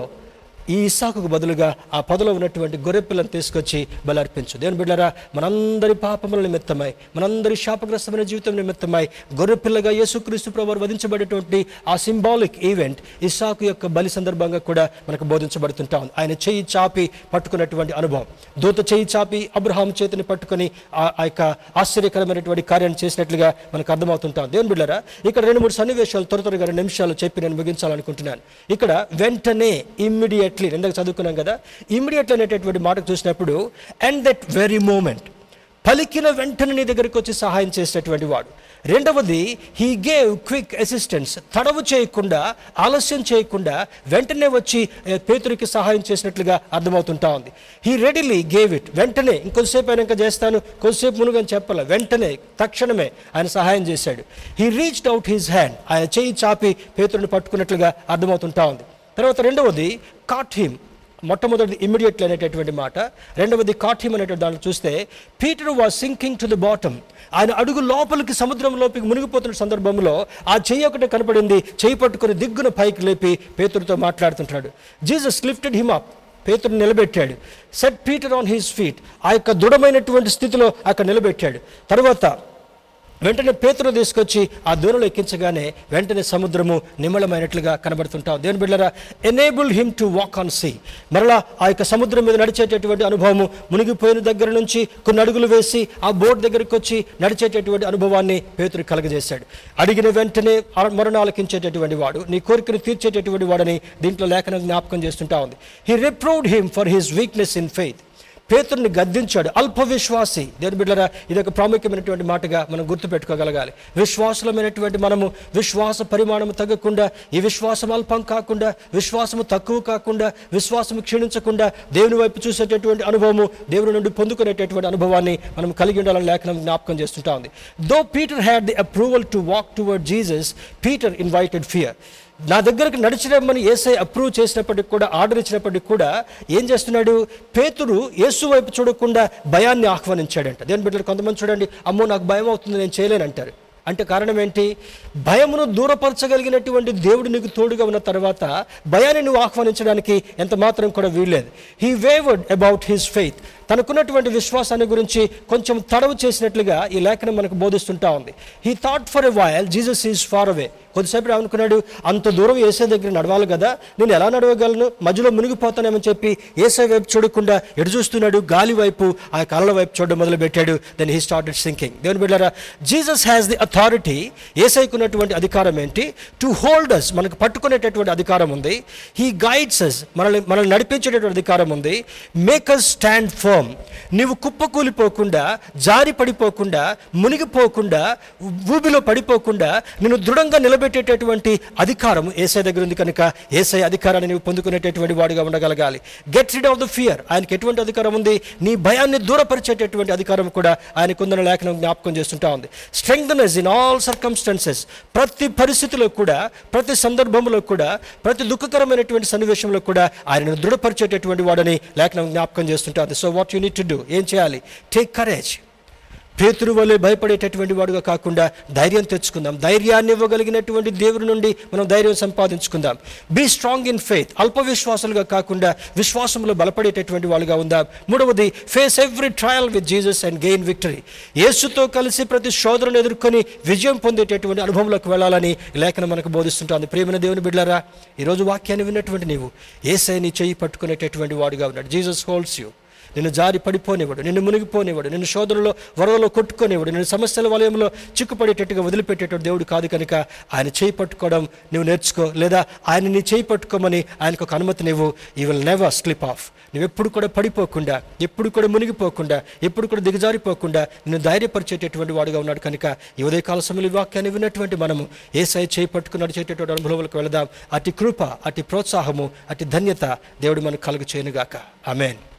ఈ ఇస్సాకుకు బదులుగా ఆ పొదలో ఉన్నటువంటి గొర్రెపిల్లను తీసుకొచ్చి బలర్పించు. దేవుని బిడ్డారా మనందరి పాపముల నిమిత్తమై మనందరి శాపగ్రస్తమైన జీవితం నిమిత్తమై గొర్రెపిల్లగా యేసుక్రీస్తు ప్రభు వధించబడేటువంటి ఆ సింబాలిక్ ఈవెంట్ ఇసాకు యొక్క బలి సందర్భంగా కూడా మనకు బోధించబడుతుంటా ఉంది. ఆయన చెయ్యి చాపి పట్టుకున్నటువంటి అనుభవం. దూత చెయ్యి చాపి అబ్రహాం చేతిని పట్టుకొని ఆ ఆ యొక్క ఆశ్చర్యకరమైనటువంటి కార్యాన్ని చేసినట్లుగా మనకు అర్థమవుతుంటాం దేవుని బిడ్డారా ఇక్కడ రెండు మూడు సన్నివేశాలు త్వర త్వరగా రెండు నిమిషాలు చెప్పి నేను ముగించాలనుకుంటున్నాను. ఇక్కడ వెంటనే ఇమ్మీడియట్లీ ఇందాక చదువుకున్నాం కదా. ఇమ్మీడియట్లీ అనేటటువంటి మాటకు చూసినప్పుడు అండ్ దట్ వెరీ మూమెంట్ పలికిన వెంటనే నీ దగ్గరికి వచ్చి సహాయం చేసేటువంటి వాడు. రెండవది హీ గేవ్ క్విక్ అసిస్టెన్స్ తడవు చేయకుండా ఆలస్యం చేయకుండా వెంటనే వచ్చి పేతురికి సహాయం చేసినట్లుగా అర్థమవుతుంటా ఉంది. హీ రెడీలీ గేవ్ ఇట్ వెంటనే ఇంకొంతసేపు అయినాక ఇంకా చేస్తాను కొద్దిసేపు మునుగని చెప్పాల? వెంటనే తక్షణమే ఆయన సహాయం చేశాడు. He reached out his hand ఆయన చేయి చాపి పేతురుని పట్టుకున్నట్లుగా అర్థమవుతుంటా ఉంది. తర్వాత రెండవది కాట్ హిమ్ మొట్టమొదటిది ఇమ్మీడియట్లీ అనేటటువంటి మాట. రెండవది కాఠ్యం అనేటువంటి దాంట్లో చూస్తే Peter was sinking to the bottom. ఆయన అడుగు లోపలికి సముద్రం లోపలికి మునిగిపోతున్న సందర్భంలో ఆ చెయ్యి ఒకటి కనపడింది. చేయి పట్టుకుని దిగ్గున పైకి లేపి పేతుడితో మాట్లాడుతుంటాడు. Jesus lifted him up. పేతురు నిలబెట్టాడు. Set Peter on his feet. ఆ యొక్క దృఢమైనటువంటి స్థితిలో అక్కడ నిలబెట్టాడు. తర్వాత వెంటనే పేతురు తీసుకొచ్చి ఆ దూరంలో ఎక్కించగానే వెంటనే సముద్రము నిమ్మలమైనట్లుగా కనబడుతుంటాం దేవుని బిడ్డరా enable him to walk on sea మరలా ఆ యొక్క సముద్రం మీద నడిచేటటువంటి అనుభవము మునిగిపోయిన దగ్గర నుంచి కొన్ని అడుగులు వేసి ఆ బోట్ దగ్గరికి వచ్చి నడిచేటటువంటి అనుభవాన్ని పేతురు కలగజేశాడు. అడిగిన వెంటనే మరణాలకించేటటువంటి వాడు నీ కోరికను తీర్చేటటువంటి వాడని దీంట్లో లేఖనం జ్ఞాపకం చేస్తుంటా ఉంది. He reproved him for his weakness in faith పేతుర్ని గద్దించాడు. అల్ప విశ్వాసి దేని బిడ్డరా ఇది ఒక ప్రాముఖ్యమైనటువంటి మాటగా మనం గుర్తుపెట్టుకోగలగాలి. విశ్వాసులమైనటువంటి మనము విశ్వాస పరిమాణము తగ్గకుండా ఈ విశ్వాసం అల్పం కాకుండా విశ్వాసము తక్కువ కాకుండా విశ్వాసము క్షీణించకుండా దేవుని వైపు చూసేటటువంటి అనుభవము దేవుని నుండి పొందుకునేటటువంటి అనుభవాన్ని మనం కలిగి ఉండాలని లేఖనం జ్ఞాపకం చేస్తుంటా ఉంది. Though Peter had the approval to walk toward Jesus Peter invited fear నా దగ్గరకు నడిచిరమ్మని ఏసై అప్రూవ్ చేసినప్పటికి కూడా ఆర్డర్ ఇచ్చినప్పటికి కూడా ఏం చేస్తున్నాడు? పేతురు యేసు వైపు చూడకుండా భయాన్ని ఆహ్వానించాడంట. దేని బిడ్డలు కొంతమంది చూడండి అమ్మో నాకు భయం అవుతుంది నేను చేయలేనంటారు అంటే కారణం ఏంటి? భయమును దూరపరచగలిగినటువంటి దేవుడు నీకు తోడుగా ఉన్న తర్వాత భయాన్ని నువ్వు ఆహ్వానించడానికి ఎంత మాత్రం కూడా వీల్లేదు. He wavered about his faith తనకున్నటువంటి విశ్వాసాన్ని గురించి కొంచెం తడవు చేసినట్లుగా ఈ లేఖనం మనకు బోధిస్తుంటా ఉంది. He thought for a while Jesus is far away కొద్దిసేపు అనుకున్నాడు అంత దూరం ఏసే దగ్గర నడవాలి కదా. నేను ఎలా నడవగలను? మధ్యలో మునిగిపోతానేమని చెప్పి ఏసై వైపు చూడకుండా ఎటు చూస్తున్నాడు? గాలి వైపు ఆ కళ్ళ వైపు చూడడం మొదలుపెట్టాడు. దెన్ హీ స్టార్టెడ్ సింకింగ్ దేవుని బిడ్డారా జీసస్ హ్యాస్ ది అథారిటీ ఏసైకున్నటువంటి అధికారం ఏంటి? టు హోల్డ్ అస్ మనకు పట్టుకునేటటువంటి అధికారం ఉంది. హీ గైడ్స్ అస్ మనల్ని మనల్ని నడిపించేటటువంటి అధికారం ఉంది. మేక్ అస్ స్టాండ్ ఫర్మ్ నీవు కుప్పకూలిపోకుండా జారి పడిపోకుండా మునిగిపోకుండా ఊబిలో పడిపోకుండా నేను దృఢంగా నిలబెట్టేటటువంటి అధికారం ఏసై దగ్గర ఉంది కనుక ఏసై అధికారాన్ని నీవు పొందుకునేటటువంటి వాడిగా ఉండగలగాలి. Get rid of the fear ఆయనకి ఎటువంటి అధికారం ఉంది? నీ భయాన్ని దూరపరిచేటటువంటి అధికారం కూడా ఆయన కొందరు లేఖనం జ్ఞాపకం చేస్తుంటా ఉంది. స్ట్రెంగ్నెస్ ఇన్ ఆల్ సర్కమ్స్టాన్సెస్ ప్రతి పరిస్థితిలో కూడా ప్రతి సందర్భంలో కూడా ప్రతి దుఃఖకరమైనటువంటి సన్నివేశంలో కూడా ఆయనను దృఢపరిచేటటువంటి వాడని లేఖనం జ్ఞాపకం చేస్తుంటుంది so what you need to do ఏం చేయాలి? టేక్ కరేజ్ పేతురు వలె భయపడేటటువంటి వాడుగా కాకుండా ధైర్యం తెచ్చుకుందాం. ధైర్యాన్ని ఇవ్వగలిగినటువంటి దేవుడి నుండి మనం ధైర్యం సంపాదించుకుందాం. బీ స్ట్రాంగ్ ఇన్ ఫెయిత్ అల్ప విశ్వాసులుగా కాకుండా విశ్వాసంలో బలపడేటటువంటి వాళ్ళుగా ఉందాం. మూడవది face every trial with Jesus and gain victory యేసుతో కలిసి ప్రతి శోధనను ఎదుర్కొని విజయం పొందేటటువంటి అనుభవంలోకి వెళ్ళాలని లేఖనం మనకు బోధిస్తుంటుంది. ప్రేమైన దేవుని బిడ్డారా ఈరోజు వాక్యాన్ని విన్నటువంటి నీవు. ఏసై నీ చెయ్యి పట్టుకునేటటువంటి వాడుగా ఉన్నాడు. జీసస్ హోల్డ్స్ యూ నిన్ను జారి పడిపోనివాడు నిన్ను మునిగిపోనివాడు నిన్ను శోధనలో వరదలో కొట్టుకునేవాడు నిన్ను సమస్యల వలయంలో చిక్కుపడేటట్టుగా వదిలిపెట్టేటట్టు దేవుడు కాదు కనుక ఆయన చేయి పట్టుకోవడం నువ్వు నేర్చుకో లేదా ఆయన నీ చేయి పట్టుకోమని ఆయనకు ఒక అనుమతి నువ్వు. ఈ విల్ నెవర్ స్లిప్ ఆఫ్ నువ్వు ఎప్పుడు కూడా పడిపోకుండా ఎప్పుడు కూడా మునిగిపోకుండా ఎప్పుడు కూడా దిగజారిపోకుండా నిన్ను ధైర్యపరిచేటటువంటి వాడుగా ఉన్నాడు కనుక ఈ ఉదయకాల సమయంలో ఈ వాక్యాన్ని విన్నటువంటి మనము ఏ సై చేయి పట్టుకుని నడిచేటటువంటి అనుభవాలకు వెళదాం. అతి కృప అతి ప్రోత్సాహము అతి ధన్యత దేవుడు మనకు కలుగు చేయనుగాక ఆమెన్